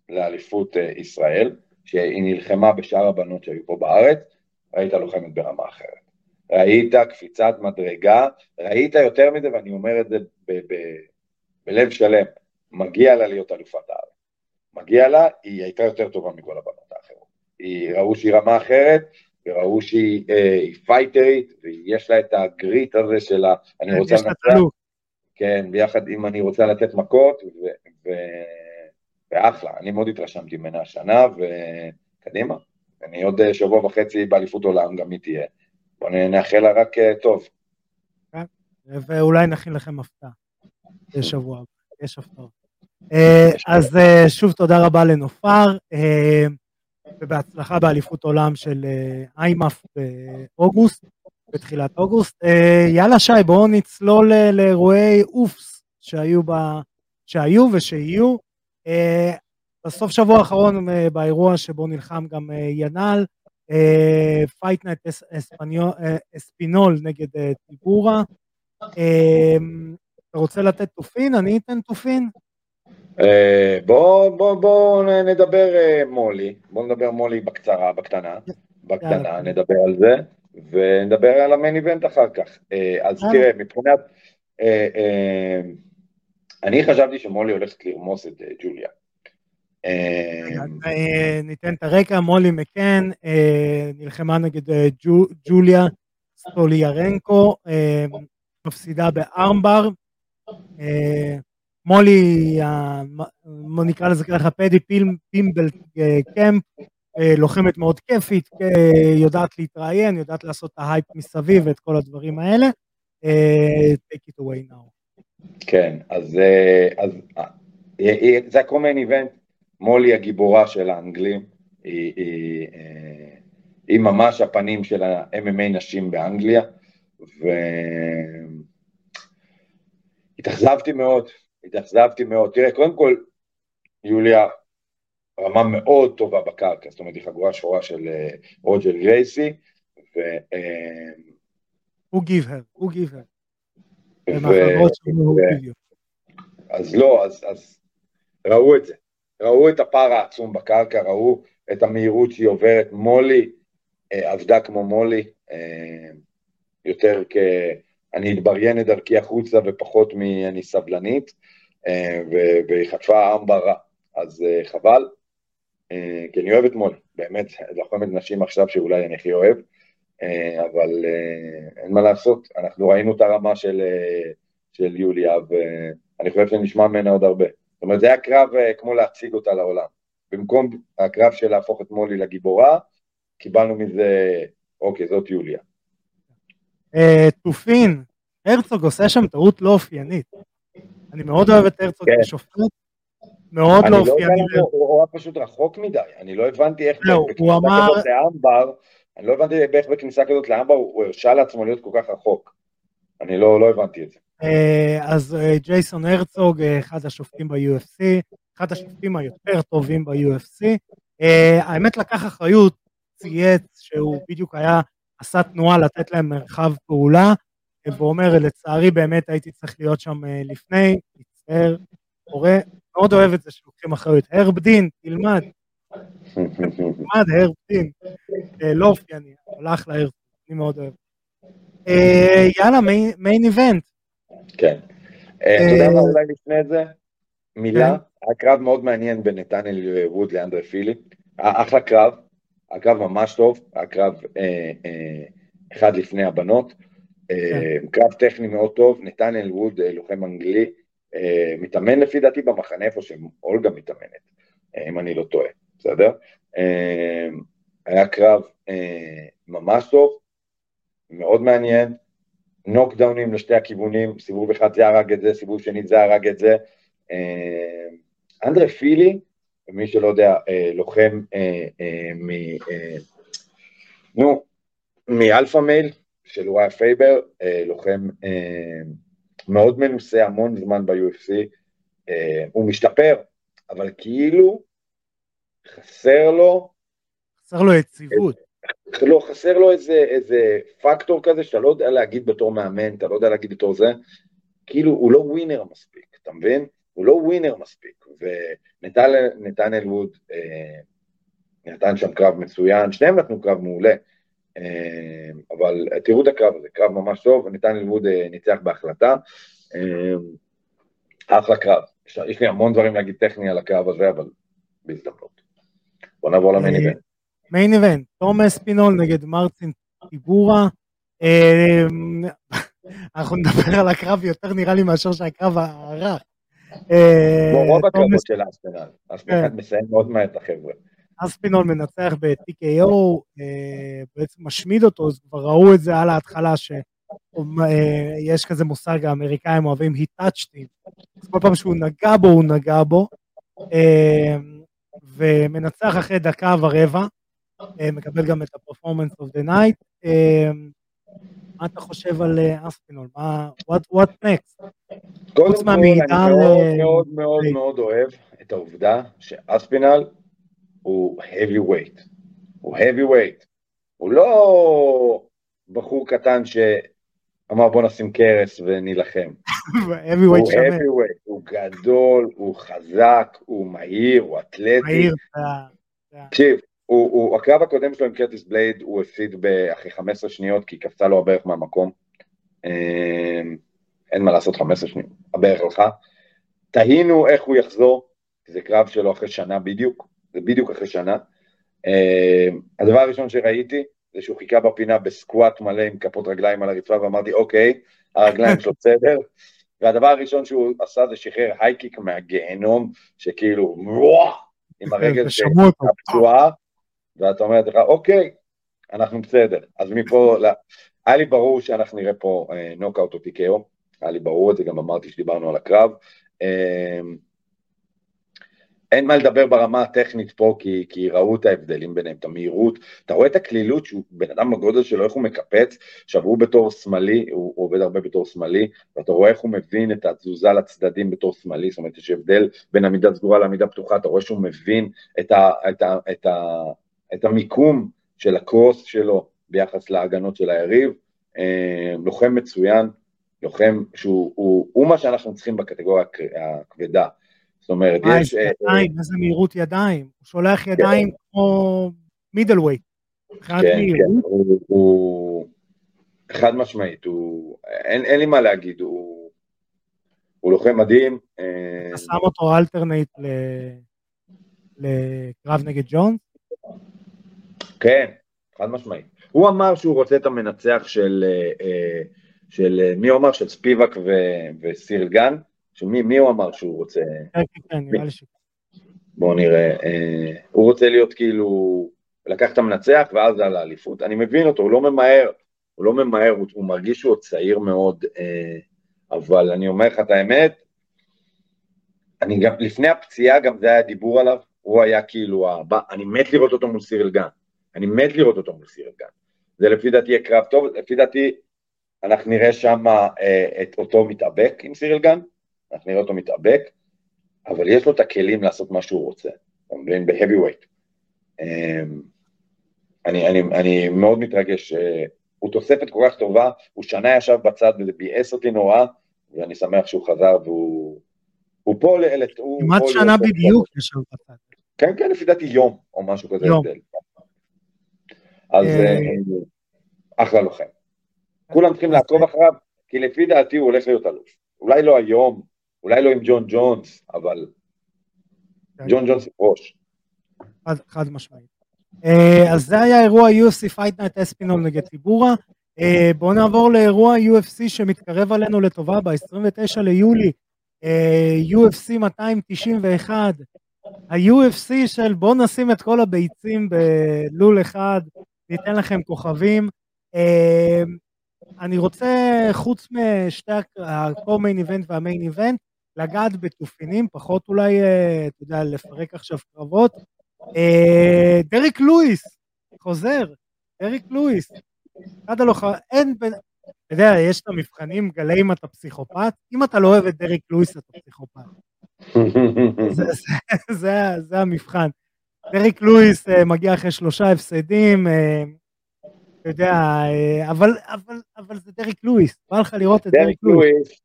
Speaker 2: לאליפות אה, ישראל, שהיא נלחמה בשאר הבנות שהיו פה בארץ, ראית לוחמת ברמה אחרת. ראית קפיצת מדרגה, ראית יותר מזה, ואני אומר את זה ב- ב- בלב שלם, מגיע לה להיות אלופת הארץ. מגיע לה, היא הייתה יותר טובה מכל הבנות האחרות. היא, ראו שהיא רמה אחרת, וראו שהיא אה, פייטרית, ויש לה את הגריט הזה של ה... אני כן, רוצה לנצח. כן, ביחד עם אני רוצה לתת מכות, ו, ו, ואחלה, אני מאוד התרשמתי ממנה השנה, וקדימה. אני עוד אה, שבוע וחצי באליפות עולם, גם היא תהיה. בואו נאחל לה רק אה, טוב.
Speaker 1: כן, ואולי נכין לכם הפתעה בשבוע הבא, יש הפתעות. אה, אז שוב תודה רבה לנופר, ובהצלחה באליפות עולם של איימאף באוגוסט, בתחילת אוגוסט. יאללה שי, בואו נצלול לאירועי UFC שהיו, ב... שהיו ושיהיו. בסוף שבוע האחרון באירוע שבו נלחם גם ינאל, fight night אספינול נגד טיבורה. אתה רוצה לתת תופין? אני אתן תופין.
Speaker 2: בוא, בוא, בוא נדבר מולי, בוא נדבר מולי בקצרה, בקטנה, בקטנה, נדבר על זה, ונדבר על המיין איבנט אחר כך. אז תראה, מבחינת, אני חשבתי שמולי הולכת לרמוס את ג'וליה.
Speaker 1: ניתן את הרקע, מולי מקן נלחמה נגד ג'וליה סטוליארנקו, מפסידה בארמבר. מולי, נקרא לזה ככה, פדי פימבלט camp, לוחמת מאוד כיפית, יודעת להתראיין, יודעת לעשות את ההייפ מסביב ואת כל הדברים האלה. take it away now.
Speaker 2: כן, אז זה ה co-main event, מולי הגיבורה של האנגלים, היא, היא, היא ממש הפנים של ה-MMA נשים באנגליה, והתאכזבתי מאוד, התאכזבתי מאוד. תראה, קודם כל, יוליה רמה מאוד טובה בקרקע, זאת אומרת, היא חגורה שחורה של רוג'ר גרייסי, ו...
Speaker 1: הוא גיב הר, הוא גיב הר.
Speaker 2: אז לא, אז, אז ראו את זה, ראו את הפער העצום בקרקע, ראו את המהירות שהיא עוברת, מולי אה, עבדה כמו מולי, אה, יותר כ... אני אתבריין את דרכי החוצה ופחות מאני סבלנית, אה, והיא חטפה אמבר רע, אז אה, חבל, אה, כי אני אוהב את מולי, באמת, לוחמת נשים עכשיו שאולי אני הכי אוהב, אה, אבל אה, אין מה לעשות, אנחנו ראינו את הרמה של, של יוליה, ואני חושב שנשמע ממנה עוד הרבה. זאת אומרת, זה היה קרב אה, כמו להציג אותה לעולם. במקום הקרב של להפוך את מולי לגיבורה, קיבלנו מזה, אוקיי, זאת יוליה.
Speaker 1: תופין, הרצוג עושה שם טעות לא אופיינית. אני מאוד אוהב את הרצוג כן. כשופט, מאוד לא, לא אופייני.
Speaker 2: הוא היה פשוט רחוק מדי, אני לא הבנתי איך בכניסה כזאת לאמבר, אני לא הבנתי איך בכניסה כזאת לאמבר הוא הרשה לעצמו להיות כל כך רחוק. אני לא, לא הבנתי את זה.
Speaker 1: אז ג'ייסון הרצוג, אחד השופטים ב-UFC, אחד השופטים היותר טובים ב-UFC. האמת לקח אחריות, צייץ שהוא בדיוק היה, עשה תנועה לתת להם מרחב פעולה, ואומר, לצערי באמת הייתי צריך להיות שם לפני, מצטער, קורא, מאוד אוהב את זה שלוקחים אחריות. הרב דין, תלמד. תלמד, הרב דין. לא אופייני, אבל אחלה הרב, אני מאוד אוהב. יאללה, מיין איבנט.
Speaker 2: כן. אתה יודע מה אולי לפני זה? מילה, היה קרב מאוד מעניין בין נתנאל ווד לאנדרי פילי. אחלה קרב, הקרב ממש טוב, הקרב אחד לפני הבנות. קרב טכני מאוד טוב, נתנאל ווד, לוחם אנגלי, מתאמן לפי דעתי במחנה איפה שאולגה מתאמנת, אם אני לא טועה, בסדר? היה קרב ממש טוב, מאוד מעניין, נוקדאונים לשתי הכיוונים, סיבוב אחד זה הרג את זה, סיבוב שני זה הרג את זה. אנדרה פילי, מי שלא יודע, לוחם מ... נו, מאלפא מייל של יוריה פייבר, לוחם מאוד מנוסה המון זמן ב-UFC, אה, הוא משתפר, אבל כאילו חסר לו...
Speaker 1: חסר לו יציבות.
Speaker 2: לא, חסר לו איזה, איזה פקטור כזה שאתה לא יודע להגיד בתור מאמן, אתה לא יודע להגיד בתור זה, כאילו הוא לא ווינר מספיק, אתה מבין? הוא לא ווינר מספיק, ונתנאל ווד אה, נתן שם קרב מצוין, שניהם נתנו קרב מעולה, אה, אבל תראו את הקרב הזה, קרב ממש טוב, ונתנאל ווד אה, ניצח בהחלטה, אה, אחלה קרב. יש לי המון דברים להגיד טכני על הקרב הזה, אבל בהזדמנות. בוא נעבור למיין איבנט.
Speaker 1: מיין איבנט, תומס פינול נגד מרצין טיבורה. אנחנו נדבר על הקרב יותר נראה לי מאשר שהקרב הרך.
Speaker 2: רוב הקרבות של אספינל, אספינל כן. מסיים מאוד מהר את החבר'ה.
Speaker 1: אספינול מנצח ב-TKO, בעצם משמיד אותו, אז כבר ראו את זה על ההתחלה, שיש כזה מושג, האמריקאים אוהבים him, אז כל פעם שהוא נגע בו, הוא נגע בו, ומנצח אחרי דקה ורבע, מקבל גם את ה-performance of the night. מה אתה חושב על אספינול? מה, what, what next?
Speaker 2: חוץ מהמידע אני מאוד מאוד מאוד מאוד אוהב את העובדה שאספינל הוא heavy weight, הוא heavy weight, הוא לא בחור קטן שאמר בוא נשים קרס ונילחם. הוא heavy weight, הוא גדול, הוא חזק, הוא מהיר, הוא אתלטי. מהיר, תקשיב, הוא, הוא, הקרב הקודם שלו עם קרטיס בלייד הוא הפסיד אחרי 15 שניות כי קפצה לו הברך מהמקום. אמ, אין מה לעשות 15 שניות, הברך הלכה. תהינו איך הוא יחזור, זה קרב שלו אחרי שנה בדיוק, זה בדיוק אחרי שנה. אמ, הדבר הראשון שראיתי זה שהוא חיכה בפינה בסקואט מלא עם כפות רגליים על הרצפה ואמרתי אוקיי, הרגליים שלו בסדר. והדבר הראשון שהוא עשה זה שחרר הייקיק מהגיהנום, שכאילו וואו, עם הרגל הפצועה, ואתה אומר לך, אוקיי, אנחנו בסדר. אז מפה, היה לי ברור שאנחנו נראה פה נוקאוט או TKO, היה לי ברור את זה, גם אמרתי שדיברנו על הקרב. אמ, אין מה לדבר ברמה הטכנית פה, כי, כי ראו את ההבדלים ביניהם, את המהירות, אתה רואה את הקלילות שהוא בן אדם בגודל שלו, איך הוא מקפץ, עכשיו הוא בתור שמאלי, הוא, הוא עובד הרבה בתור שמאלי, ואתה רואה איך הוא מבין את התזוזה לצדדים בתור שמאלי, זאת אומרת יש הבדל בין עמידה סגורה לעמידה פתוחה, אתה רואה שהוא מבין את, ה, את, ה, את, ה, את המיקום של הקרוס שלו ביחס להגנות של היריב, אה, לוחם מצוין, לוחם שהוא הוא, הוא מה שאנחנו צריכים בקטגוריה הכבדה. זאת אומרת,
Speaker 1: יש... אה, ידיים, איזה מהירות ידיים, הוא שולח כן. ידיים כמו מידל ווייט.
Speaker 2: כן, כן, הוא חד משמעית, הוא... אין לי מה להגיד, הוא לוחם מדהים.
Speaker 1: אה, אתה שם אותו אלטרנט לקרב נגד ג'ונס?
Speaker 2: כן, חד משמעית. הוא אמר שהוא רוצה את המנצח של, אה, של מי הוא אמר? של ספיבק וסירל גן, שמי מי הוא אמר שהוא רוצה...
Speaker 1: כן, כן, כן, נראה לי ש...
Speaker 2: בואו נראה. אה, הוא רוצה להיות כאילו, לקח את המנצח ואז על האליפות. אני מבין אותו, הוא לא ממהר, הוא לא ממהר, הוא, הוא מרגיש שהוא עוד צעיר מאוד, אה, אבל אני אומר לך את האמת, אני גם, לפני הפציעה גם זה היה דיבור עליו, הוא היה כאילו הבא, אני מת לראות אותו מול סירל גן, אני מת לראות אותו מול סירל גן. זה לפי דעתי יהיה קרב טוב, לפי דעתי אנחנו נראה שם אה, את אותו מתאבק עם סירל גן, אנחנו נראה אותו מתאבק, אבל יש לו את הכלים לעשות מה שהוא רוצה, אתה מבין? בהאבי ווייט. אמ, אני, אני, אני מאוד מתרגש, אה, הוא תוספת כל כך טובה, הוא שנה ישב בצד וזה ביאס אותי נורא, ואני שמח שהוא חזר והוא... הוא פה ל...
Speaker 1: כמעט שנה בדיוק ישב בצד.
Speaker 2: כן, כן, לפי דעתי יום, או משהו כזה יום. אז אה, אה, אחלה לוחם. כולם צריכים לעקוב אחריו, כי לפי דעתי הוא הולך להיות אלוף. אולי לא היום, אולי לא עם ג'ון ג'ונס, אבל כן. ג'ון ג'ונס ראש.
Speaker 1: חד, משמעית. Uh, אז זה היה אירוע UFC Fight Night אספינול נגד טיבורה. בואו נעבור לאירוע UFC שמתקרב עלינו לטובה ב-29 ליולי. UFC 291. ה-UFC של בואו נשים את כל הביצים בלול אחד, ניתן לכם כוכבים. Uh, אני רוצה, חוץ משתי ה-co-main event וה-main event, לגעת בתופינים, פחות אולי, אה, אתה יודע, לפרק עכשיו קרבות. אה, דריק לואיס, חוזר, דריק לואיס, אחד הלוחמים, אין, אתה יודע, יש את המבחנים, גלה אם אתה פסיכופת, אם אתה לא אוהב את דריק לואיס אתה פסיכופת. זה, זה, זה, זה המבחן. דריק לואיס אה, מגיע אחרי שלושה הפסדים, אה, אתה יודע, אה, אבל, אבל, אבל זה דריק לואיס, בא לך לראות את דריק לואיס.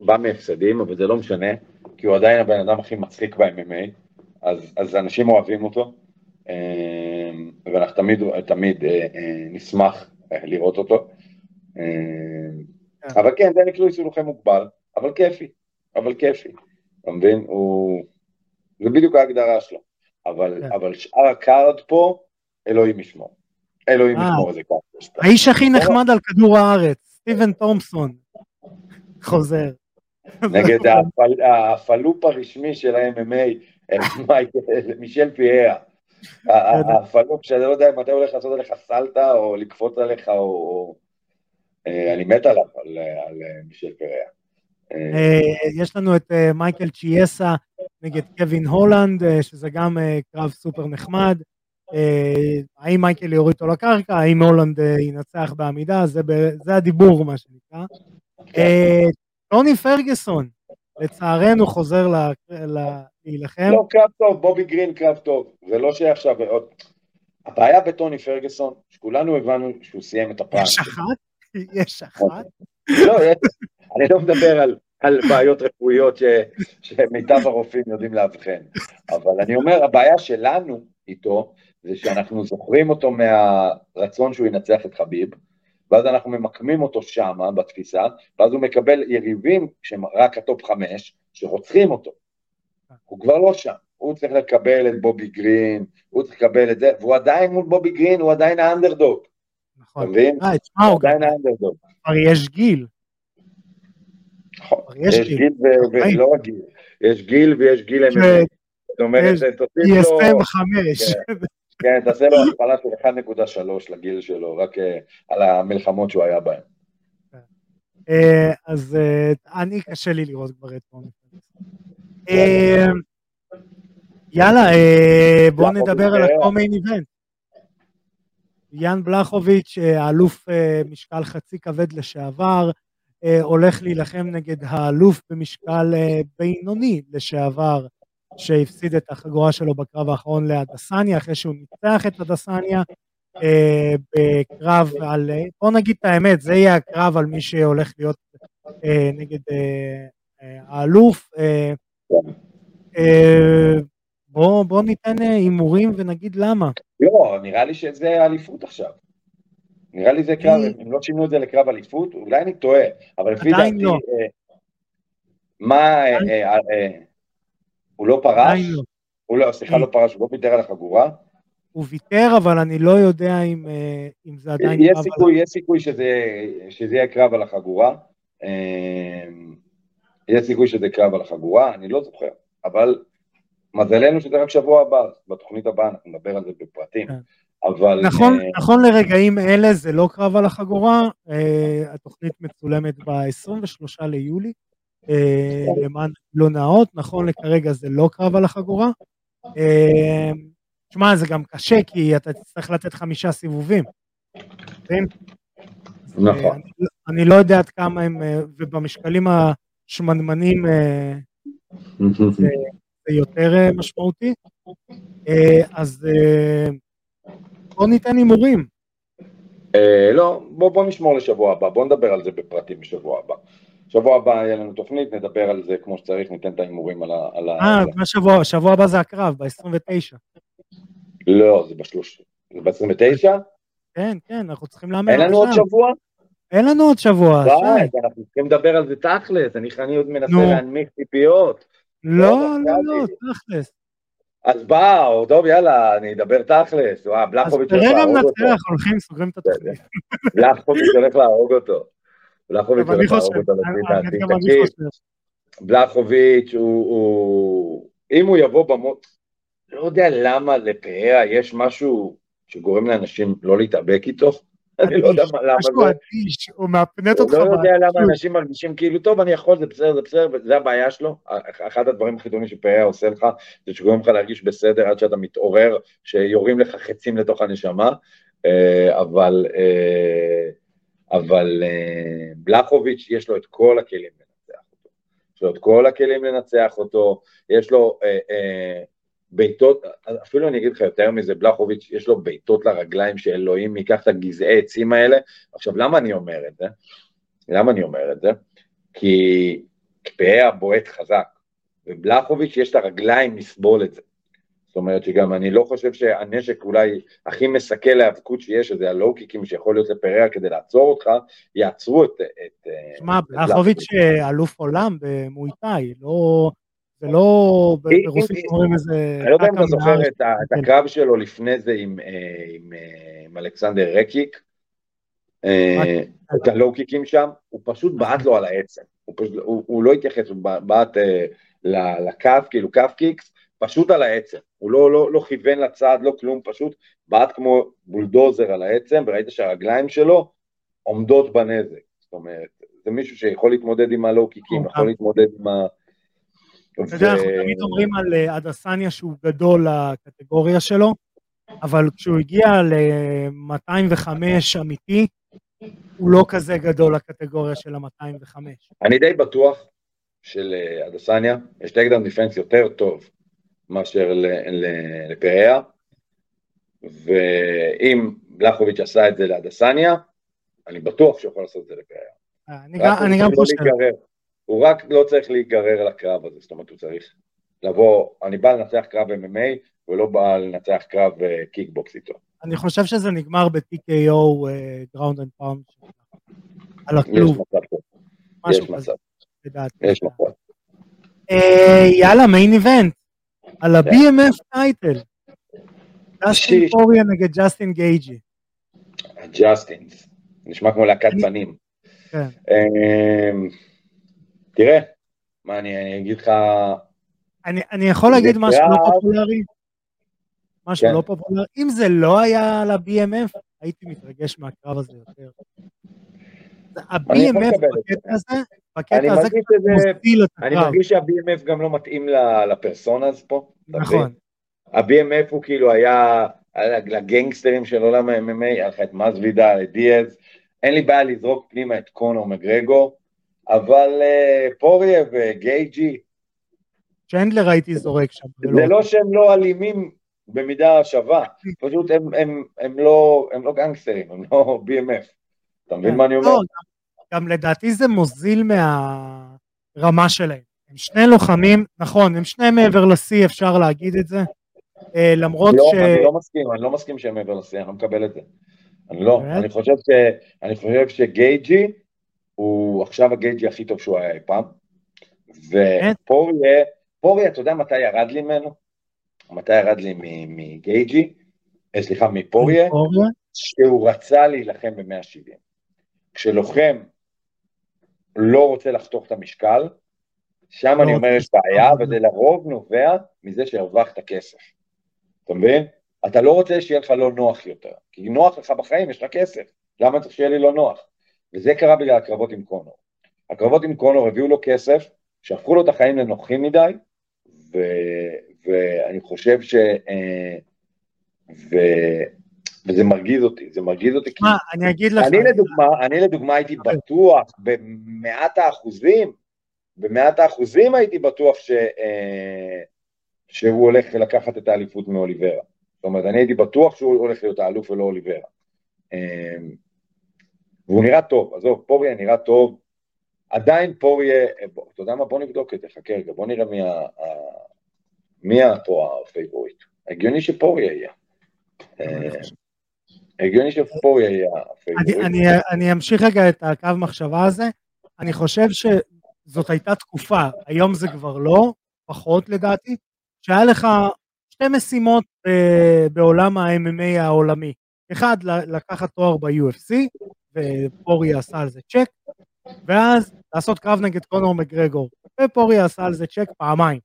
Speaker 2: בא מהפסדים, אבל זה לא משנה, כי הוא עדיין הבן אדם הכי מצחיק ב-MMA, אז, אז אנשים אוהבים אותו, ואנחנו תמיד, תמיד נשמח לראות אותו. כן. אבל כן, דניק לואיס הוא לוחם מוגבל, אבל כיפי, אבל כיפי, אתה מבין? הוא... זה בדיוק ההגדרה שלו. אבל, כן. אבל שאר ה card פה, אלוהים ישמור. אלוהים אה. ישמור איזה card.
Speaker 1: האיש הכי נחמד על כדור הארץ, סטיבן תומפסון, חוזר.
Speaker 2: נגד הפלופ הרשמי של ה-MMA, מישל פריירה. כן. הפלופ שאתה לא יודע מתי הולך לעשות עליך סלטה, או לקפוץ עליך, או... אה, אני מת עליו, על מישל פיאה.
Speaker 1: אה, יש לנו את מייקל צ'יאסה נגד קווין הולנד, אה, שזה גם אה, קרב סופר נחמד. אה, האם מייקל יוריד אותו לקרקע, האם הולנד ינצח בעמידה, זה, זה הדיבור, מה שנקרא. טוני פרגוסון, לצערנו חוזר להילחם.
Speaker 2: לא, קרב טוב, בובי גרין קרב טוב. זה לא שעכשיו... הבעיה בטוני פרגוסון, שכולנו הבנו שהוא סיים את הפעם.
Speaker 1: יש אחת? יש אחת?
Speaker 2: לא, אני לא מדבר על על בעיות רפואיות ש, שמיטב הרופאים יודעים לאבחן. אבל אני אומר, הבעיה שלנו איתו, זה שאנחנו זוכרים אותו מהרצון שהוא ינצח את חביב, ואז אנחנו ממקמים אותו שמה בתפיסה, ואז הוא מקבל יריבים שהם רק ה top חמש, שרוצחים אותו. הוא כבר לא שם, הוא צריך לקבל את בובי גרין, הוא צריך לקבל את זה, והוא עדיין מול בובי גרין, הוא עדיין האנדרדוג. נכון. אתה מבין? אה, הוא עדיין האנדרדוג.
Speaker 1: כבר יש גיל.
Speaker 2: נכון, יש גיל ולא רק גיל, יש גיל ויש גיל MMA. זאת אומרת, תוסיף לו...
Speaker 1: ESM 5.
Speaker 2: כן, תעשה לו הכפלה של 1.3 לגיל שלו, רק אה, על המלחמות שהוא היה בהן.
Speaker 1: אה, אז אה, אני, קשה לי לראות כבר את טוני. יאללה, בואו נדבר על הקומיין איבנט. יאן בלחוביץ', האלוף משקל חצי כבד לשעבר, אה, הולך להילחם נגד האלוף במשקל אה, בינוני לשעבר, שהפסיד את החגורה שלו בקרב האחרון להדסניה, אחרי שהוא ניצח את הדסניה אה, בקרב על, בוא נגיד את האמת, זה יהיה הקרב על מי שהולך להיות נגד האלוף. בוא, בוא ניתן הימורים ונגיד למה.
Speaker 2: לא, נראה לי שזה אליפות עכשיו. נראה לי זה קרב, הם לא שינו את זה לקרב אליפות, אולי אני טועה, אבל לפי דעתי, לא. אה, מה, אה, אה, הוא לא פרש? לא. הוא לא, סליחה, לא פרש, הוא לא ויתר על החגורה?
Speaker 1: הוא ויתר, אבל אני לא יודע אם, אם זה עדיין
Speaker 2: יש סיכוי, על... יש סיכוי שזה, שזה יהיה קרב על החגורה. יש סיכוי שזה קרב על החגורה, אני לא זוכר, אבל מזלנו שזה רק שבוע הבא, בתוכנית הבאה אנחנו נדבר על זה בפרטים. כן. אבל...
Speaker 1: נכון, uh... נכון לרגעים אלה זה לא קרב על החגורה, uh, התוכנית מצולמת ב-23 ליולי, uh, למען לא נאות, נכון לכרגע זה לא קרב על החגורה. תשמע, זה גם קשה, כי אתה תצטרך לתת חמישה סיבובים.
Speaker 2: כן? נכון. אני,
Speaker 1: אני לא יודע עד כמה הם, ובמשקלים השמנמנים זה, זה יותר משמעותי. אז בוא ניתן הימורים.
Speaker 2: אה, לא, בוא, נשמור לשבוע הבא, בוא נדבר על זה בפרטים בשבוע הבא. שבוע הבא יהיה לנו תוכנית, נדבר על זה כמו שצריך, ניתן את ההימורים על ה...
Speaker 1: אה, מה שבוע? שבוע הבא זה הקרב, ב-29.
Speaker 2: לא, זה ב-30. זה ב-29?
Speaker 1: כן, כן, אנחנו צריכים להמר
Speaker 2: אין לנו עוד שבוע?
Speaker 1: אין לנו עוד שבוע.
Speaker 2: די, אנחנו צריכים לדבר על זה תכלס, אני עוד מנסה להנמיך ציפיות.
Speaker 1: לא, לא, לא, תכלס.
Speaker 2: אז בא, טוב, יאללה, אני אדבר תכלס. וואה, בלחוביץ'
Speaker 1: הולך להרוג אותו. אז תראה מנצח, הולכים, סוגרים את התוכנית.
Speaker 2: בלחוביץ' הולך להרוג אותו. בלחוביץ' הולך להרוג אותו, לפי דעתי. בלחוביץ' הוא... אם הוא יבוא במות... לא יודע למה לפאה יש משהו שגורם לאנשים לא להתאבק איתו. אני לא יודע למה זה. משהו
Speaker 1: אדיש, הוא מאפנט אותך.
Speaker 2: הוא לא יודע למה אנשים מרגישים כאילו, טוב, אני יכול, זה בסדר, זה בסדר, זה הבעיה שלו. אחד הדברים הכי טובים שפריה עושה לך, זה שגורם לך להרגיש בסדר עד שאתה מתעורר, שיורים לך חצים לתוך הנשמה, אה, אבל... אה, אבל uh, בלחוביץ' יש לו את כל הכלים לנצח אותו. יש לו את כל הכלים לנצח אותו, יש לו בעיטות, אפילו אני אגיד לך יותר מזה, בלחוביץ' יש לו בעיטות לרגליים שאלוהים ייקח את הגזעי עצים האלה. עכשיו, למה אני אומר את זה? למה אני אומר את זה? כי פאה בועט חזק, ובלחוביץ' יש את הרגליים לסבול את זה. זאת אומרת שגם אני לא חושב שהנשק אולי הכי מסכל להיאבקות שיש, שזה הלואו-קיקים שיכול להיות לפריה כדי לעצור אותך, יעצרו את...
Speaker 1: שמע, בלחוביץ' אלוף עולם במויטאי, לא... זה לא ברוסית אומרים איזה...
Speaker 2: אני לא יודע אם אתה זוכר את הקרב שלו לפני זה עם אלכסנדר רקיק, אה, את הלואו-קיקים שם, הוא פשוט בעט לו על העצם, הוא לא התייחס, הוא בעט אה, לקו, כאילו קו קיקס, פשוט על העצם, הוא לא, לא, לא כיוון לצד, לא כלום, פשוט בעט כמו בולדוזר על העצם, וראית שהרגליים שלו עומדות בנזק, זאת אומרת, זה מישהו שיכול להתמודד עם הלואו-קיקים, יכול להתמודד עם ה...
Speaker 1: אתה יודע, אנחנו תמיד אומרים על אה, אדסניה שהוא גדול לקטגוריה שלו, אבל כשהוא הגיע ל-205 אמיתי, הוא לא כזה גדול לקטגוריה של ה-205.
Speaker 2: אני די בטוח שלאדסניה יש takedown defense יותר טוב מאשר לפריירה, ואם בלחוביץ' עשה את זה לאדסניה, אני בטוח שהוא יכול לעשות את זה לפריירה.
Speaker 1: אני גם חושב.
Speaker 2: הוא רק לא צריך להיגרר לקרב הזה, זאת אומרת הוא צריך לבוא, אני בא לנצח קרב MMA ולא בא לנצח קרב קיקבוקס איתו.
Speaker 1: אני חושב שזה נגמר ב-TKO ground and pound על הכלוב.
Speaker 2: יש מצב. יש מצב.
Speaker 1: יאללה, main event. על ה-BMF title. ג'סטין פורייה נגד ג'סטין גייג'י.
Speaker 2: ג'סטין, נשמע כמו להקת בנים. תראה, מה אני אגיד לך...
Speaker 1: אני יכול להגיד משהו לא פופולרי? משהו כן. לא פופולרי. אם זה לא היה על ה-BMF, הייתי מתרגש מהקרב הזה יותר. ה-BMF בקטע הזה, בקטע הזה
Speaker 2: מוביל את הקרב. אני מרגיש שה-BMF גם לא מתאים לפרסונאז פה.
Speaker 1: נכון.
Speaker 2: ה-BMF הוא כאילו היה לגנגסטרים של עולם ה-MMA, היה לך את מזוידה, את דיאז, אין לי בעיה לזרוק פנימה את קונור מגרגו, אבל פוריה וגייג'י...
Speaker 1: צ'נדלר הייתי זורק שם.
Speaker 2: זה לא שהם לא אלימים במידה שווה, פשוט הם, הם, הם, לא, הם לא גנגסטרים, הם לא BMF. אתה מבין מה אני אומר? לא,
Speaker 1: גם לדעתי זה מוזיל מהרמה שלהם. הם שני לוחמים, נכון, הם שני מעבר לשיא, אפשר להגיד את זה. אה, למרות
Speaker 2: לא,
Speaker 1: ש...
Speaker 2: אני לא מסכים, אני לא מסכים שהם מעבר לשיא, אני לא מקבל את זה. אני לא, אני חושב, ש, אני חושב שגייג'י הוא עכשיו הגייג'י הכי טוב שהוא היה אי פעם. ופוריה, פוריה, אתה יודע מתי ירד לי ממנו? מתי ירד לי מגייג'י? אה, סליחה, מפוריה? שהוא רצה להילחם ב-170. כשלוחם לא רוצה לחתוך את המשקל, שם אני לא, אומר יש בעיה, וזה לרוב נובע מזה שהרווחת כסף. אתה מבין? אתה לא רוצה שיהיה לך לא נוח יותר, כי נוח לך בחיים, יש לך כסף, למה צריך שיהיה לי לא נוח? וזה קרה בגלל הקרבות עם קונור. הקרבות עם קונור הביאו לו כסף, שהפכו לו את החיים לנוחים מדי, ו, ואני חושב ש... אה, ו, וזה מרגיז אותי, זה מרגיז אותי.
Speaker 1: מה, אני אגיד לך...
Speaker 2: אני לדוגמה, אני לדוגמה הייתי בטוח במאת האחוזים, במאת האחוזים הייתי בטוח ש, אה, שהוא הולך לקחת את האליפות מאוליברה. זאת אומרת, אני הייתי בטוח שהוא הולך להיות האלוף ולא אוליברה. אה, והוא נראה טוב, עזוב, פוריה נראה טוב, עדיין פוריה, אתה יודע מה, בוא נבדוק את זה, חכה רגע, בוא נראה מי, ה, מי פה ה favorite. הגיוני שפוריה יהיה. אה, הגיוני שפוריה יהיה הפייבוריט.
Speaker 1: אני אמשיך רגע את הקו מחשבה הזה, אני חושב שזאת הייתה תקופה, היום זה כבר לא, פחות לדעתי, שהיה לך שתי משימות בעולם ה-MMA העולמי. אחד, לקחת תואר ב-UFC, ופוריה עשה על זה צ'ק, ואז לעשות קרב נגד קונור מגרגור, ופוריה עשה על זה צ'ק פעמיים.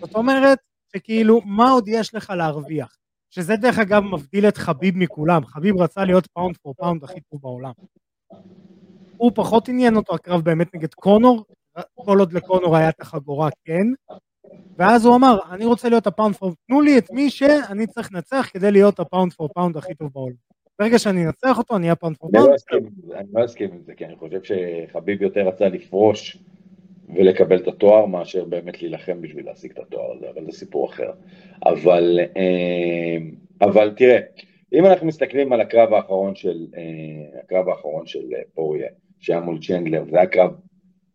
Speaker 1: זאת אומרת, שכאילו, מה עוד יש לך להרוויח? שזה דרך אגב מבדיל את חביב מכולם, חביב רצה להיות pound for pound הכי טוב בעולם. הוא פחות עניין אותו הקרב באמת נגד קונור, כל עוד לקונור היה את החגורה כן, ואז הוא אמר, אני רוצה להיות ה-pound for, תנו לי את מי שאני צריך לנצח כדי להיות ה-pound for pound הכי טוב בעולם. ברגע שאני אנצח אותו, אני אהיה pound
Speaker 2: for pound. לא אני לא אסכים עם זה, כי אני חושב שחביב יותר רצה לפרוש ולקבל את התואר, מאשר באמת להילחם בשביל להשיג את התואר הזה, אבל זה סיפור אחר. אבל, אה, אבל תראה, אם אנחנו מסתכלים על הקרב האחרון של, אה, הקרב האחרון של פוריה, שהיה מול צ'נדלר, זה היה קרב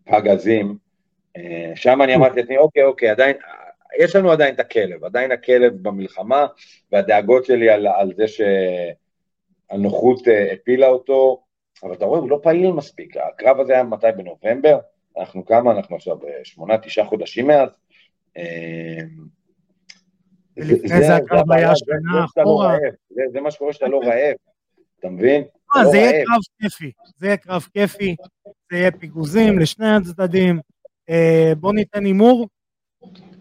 Speaker 2: פגזים, שם אני אמרתי לעצמי, אוקיי, אוקיי, עדיין, יש לנו עדיין את הכלב, עדיין הכלב במלחמה, והדאגות שלי על, על זה שהנוחות אה, הפילה אותו, אבל אתה רואה, הוא לא פעיל מספיק, הקרב הזה היה מתי בנובמבר, אנחנו כמה, אנחנו עכשיו אה, שמונה, תשעה חודשים מאז.
Speaker 1: אה, ולפני זה הקרב היה שנה אחורה.
Speaker 2: זה מה שקורה שאתה לא רעב, אתה מבין?
Speaker 1: זה יהיה קרב כיפי, זה יהיה קרב כיפי, זה יהיה פיגוזים לשני הצדדים. בוא ניתן הימור,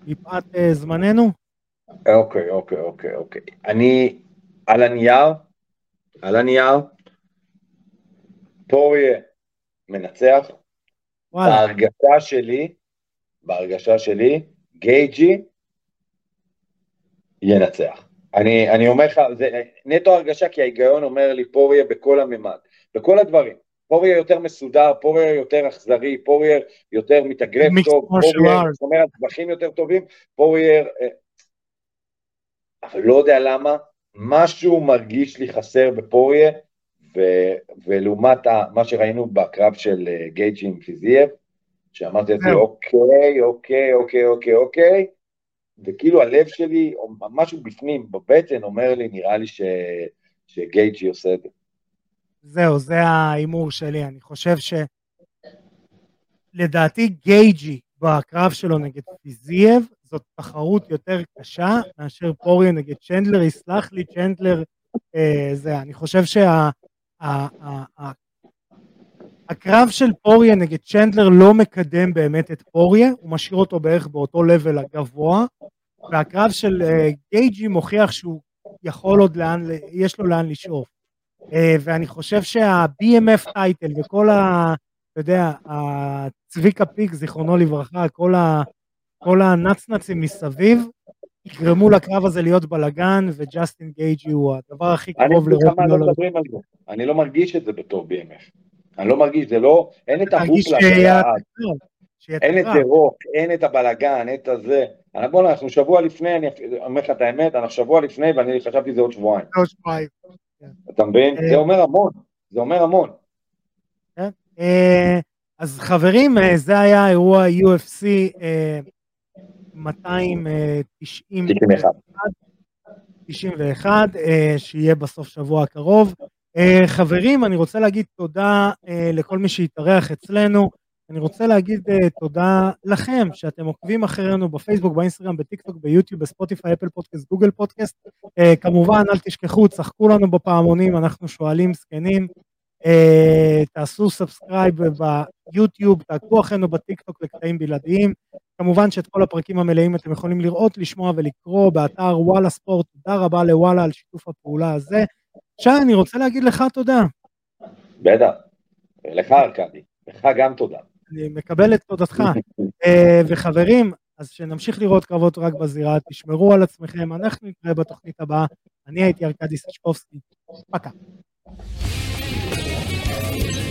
Speaker 1: מפאת זמננו?
Speaker 2: אוקיי, אוקיי, אוקיי, אוקיי. אני על הנייר, על הנייר, פוריה מנצח. וואלה. בהרגשה שלי, בהרגשה שלי, גייג'י ינצח. אני, אני אומר לך, זה נטו הרגשה כי ההיגיון אומר לי פוריה בכל הממד, בכל הדברים. פורייר יותר מסודר, פורייר יותר אכזרי, פורייר יותר מתאגרף טוב, פורייר שומר על טווחים יותר טובים, פורייר... אה, אבל לא יודע למה, משהו מרגיש לי חסר בפורייר, ו- ולעומת ה- מה שראינו בקרב של אה, גייג'י עם פיזייב, שאמרתי לעצמי, אוקיי, אוקיי, אוקיי, אוקיי, אוקיי, וכאילו הלב שלי, או משהו בפנים, בבטן, אומר לי, נראה לי ש- שגייג'י עושה את זה.
Speaker 1: זהו, זה ההימור שלי. אני חושב ש... לדעתי גייג'י בקרב שלו נגד פיזייב, זאת תחרות יותר קשה מאשר פוריה נגד צ'נדלר. יסלח לי צ'נדלר, אה, זה, אני חושב שה... הקרב של פוריה נגד צ'נדלר לא מקדם באמת את פוריה, הוא משאיר אותו בערך באותו level הגבוה, והקרב של אה, גייג'י מוכיח שהוא יכול עוד לאן, יש לו לאן לשאוף. אה, ואני חושב שה-BMF title וכל ה... אתה יודע, הצביקה פיק, זיכרונו לברכה, כל, ה, כל הנצנצים מסביב, יגרמו לקרב הזה להיות בלאגן, וג'סטין גייג'י הוא הדבר הכי קרוב
Speaker 2: לראות. אני לא מדברים על זה. אני לא מרגיש את זה בתור BMF. אני לא מרגיש, זה לא, אין את ההופלה אין את רוק, אין את הבלאגן, אין את הזה. בוא'נה, אנחנו שבוע לפני, אני אומר לך את האמת, אנחנו שבוע לפני, ואני חשבתי זה עוד שבועיים. עוד שבועיים. אתה מבין? זה אומר המון, זה אומר המון.
Speaker 1: כן. אה, אז חברים, אה, זה היה אירוע UFC 291, 91, שיהיה בסוף שבוע הקרוב. אה, חברים, אני רוצה להגיד תודה לכל מי שהתארח אצלנו. אני רוצה להגיד תודה לכם שאתם עוקבים אחרינו בפייסבוק, באינסטגרם, בטיקטוק, ביוטיוב, בספוטיפיי, אפל פודקאסט, גוגל פודקאסט. כמובן, אל תשכחו, צחקו לנו בפעמונים, אנחנו שואלים זקנים. אה, תעשו subscribe ביוטיוב, תעקבו אחרינו בטיקטוק לקטעים בלעדיים. כמובן שאת כל הפרקים המלאים אתם יכולים לראות, לשמוע ולקרוא באתר וואלה ספורט. תודה רבה לוואלה על שיתוף הפעולה הזה. שי, אני רוצה להגיד לך תודה.
Speaker 2: בטח, לך ארכדי, לך גם תודה.
Speaker 1: אני מקבל את תודתך. אה, וחברים, אז שנמשיך לראות קרבות רק בזירה, תשמרו על עצמכם, אנחנו נתראה בתוכנית הבאה. אני הייתי ארכדי סצ'קובסקי, פקה. Thank you.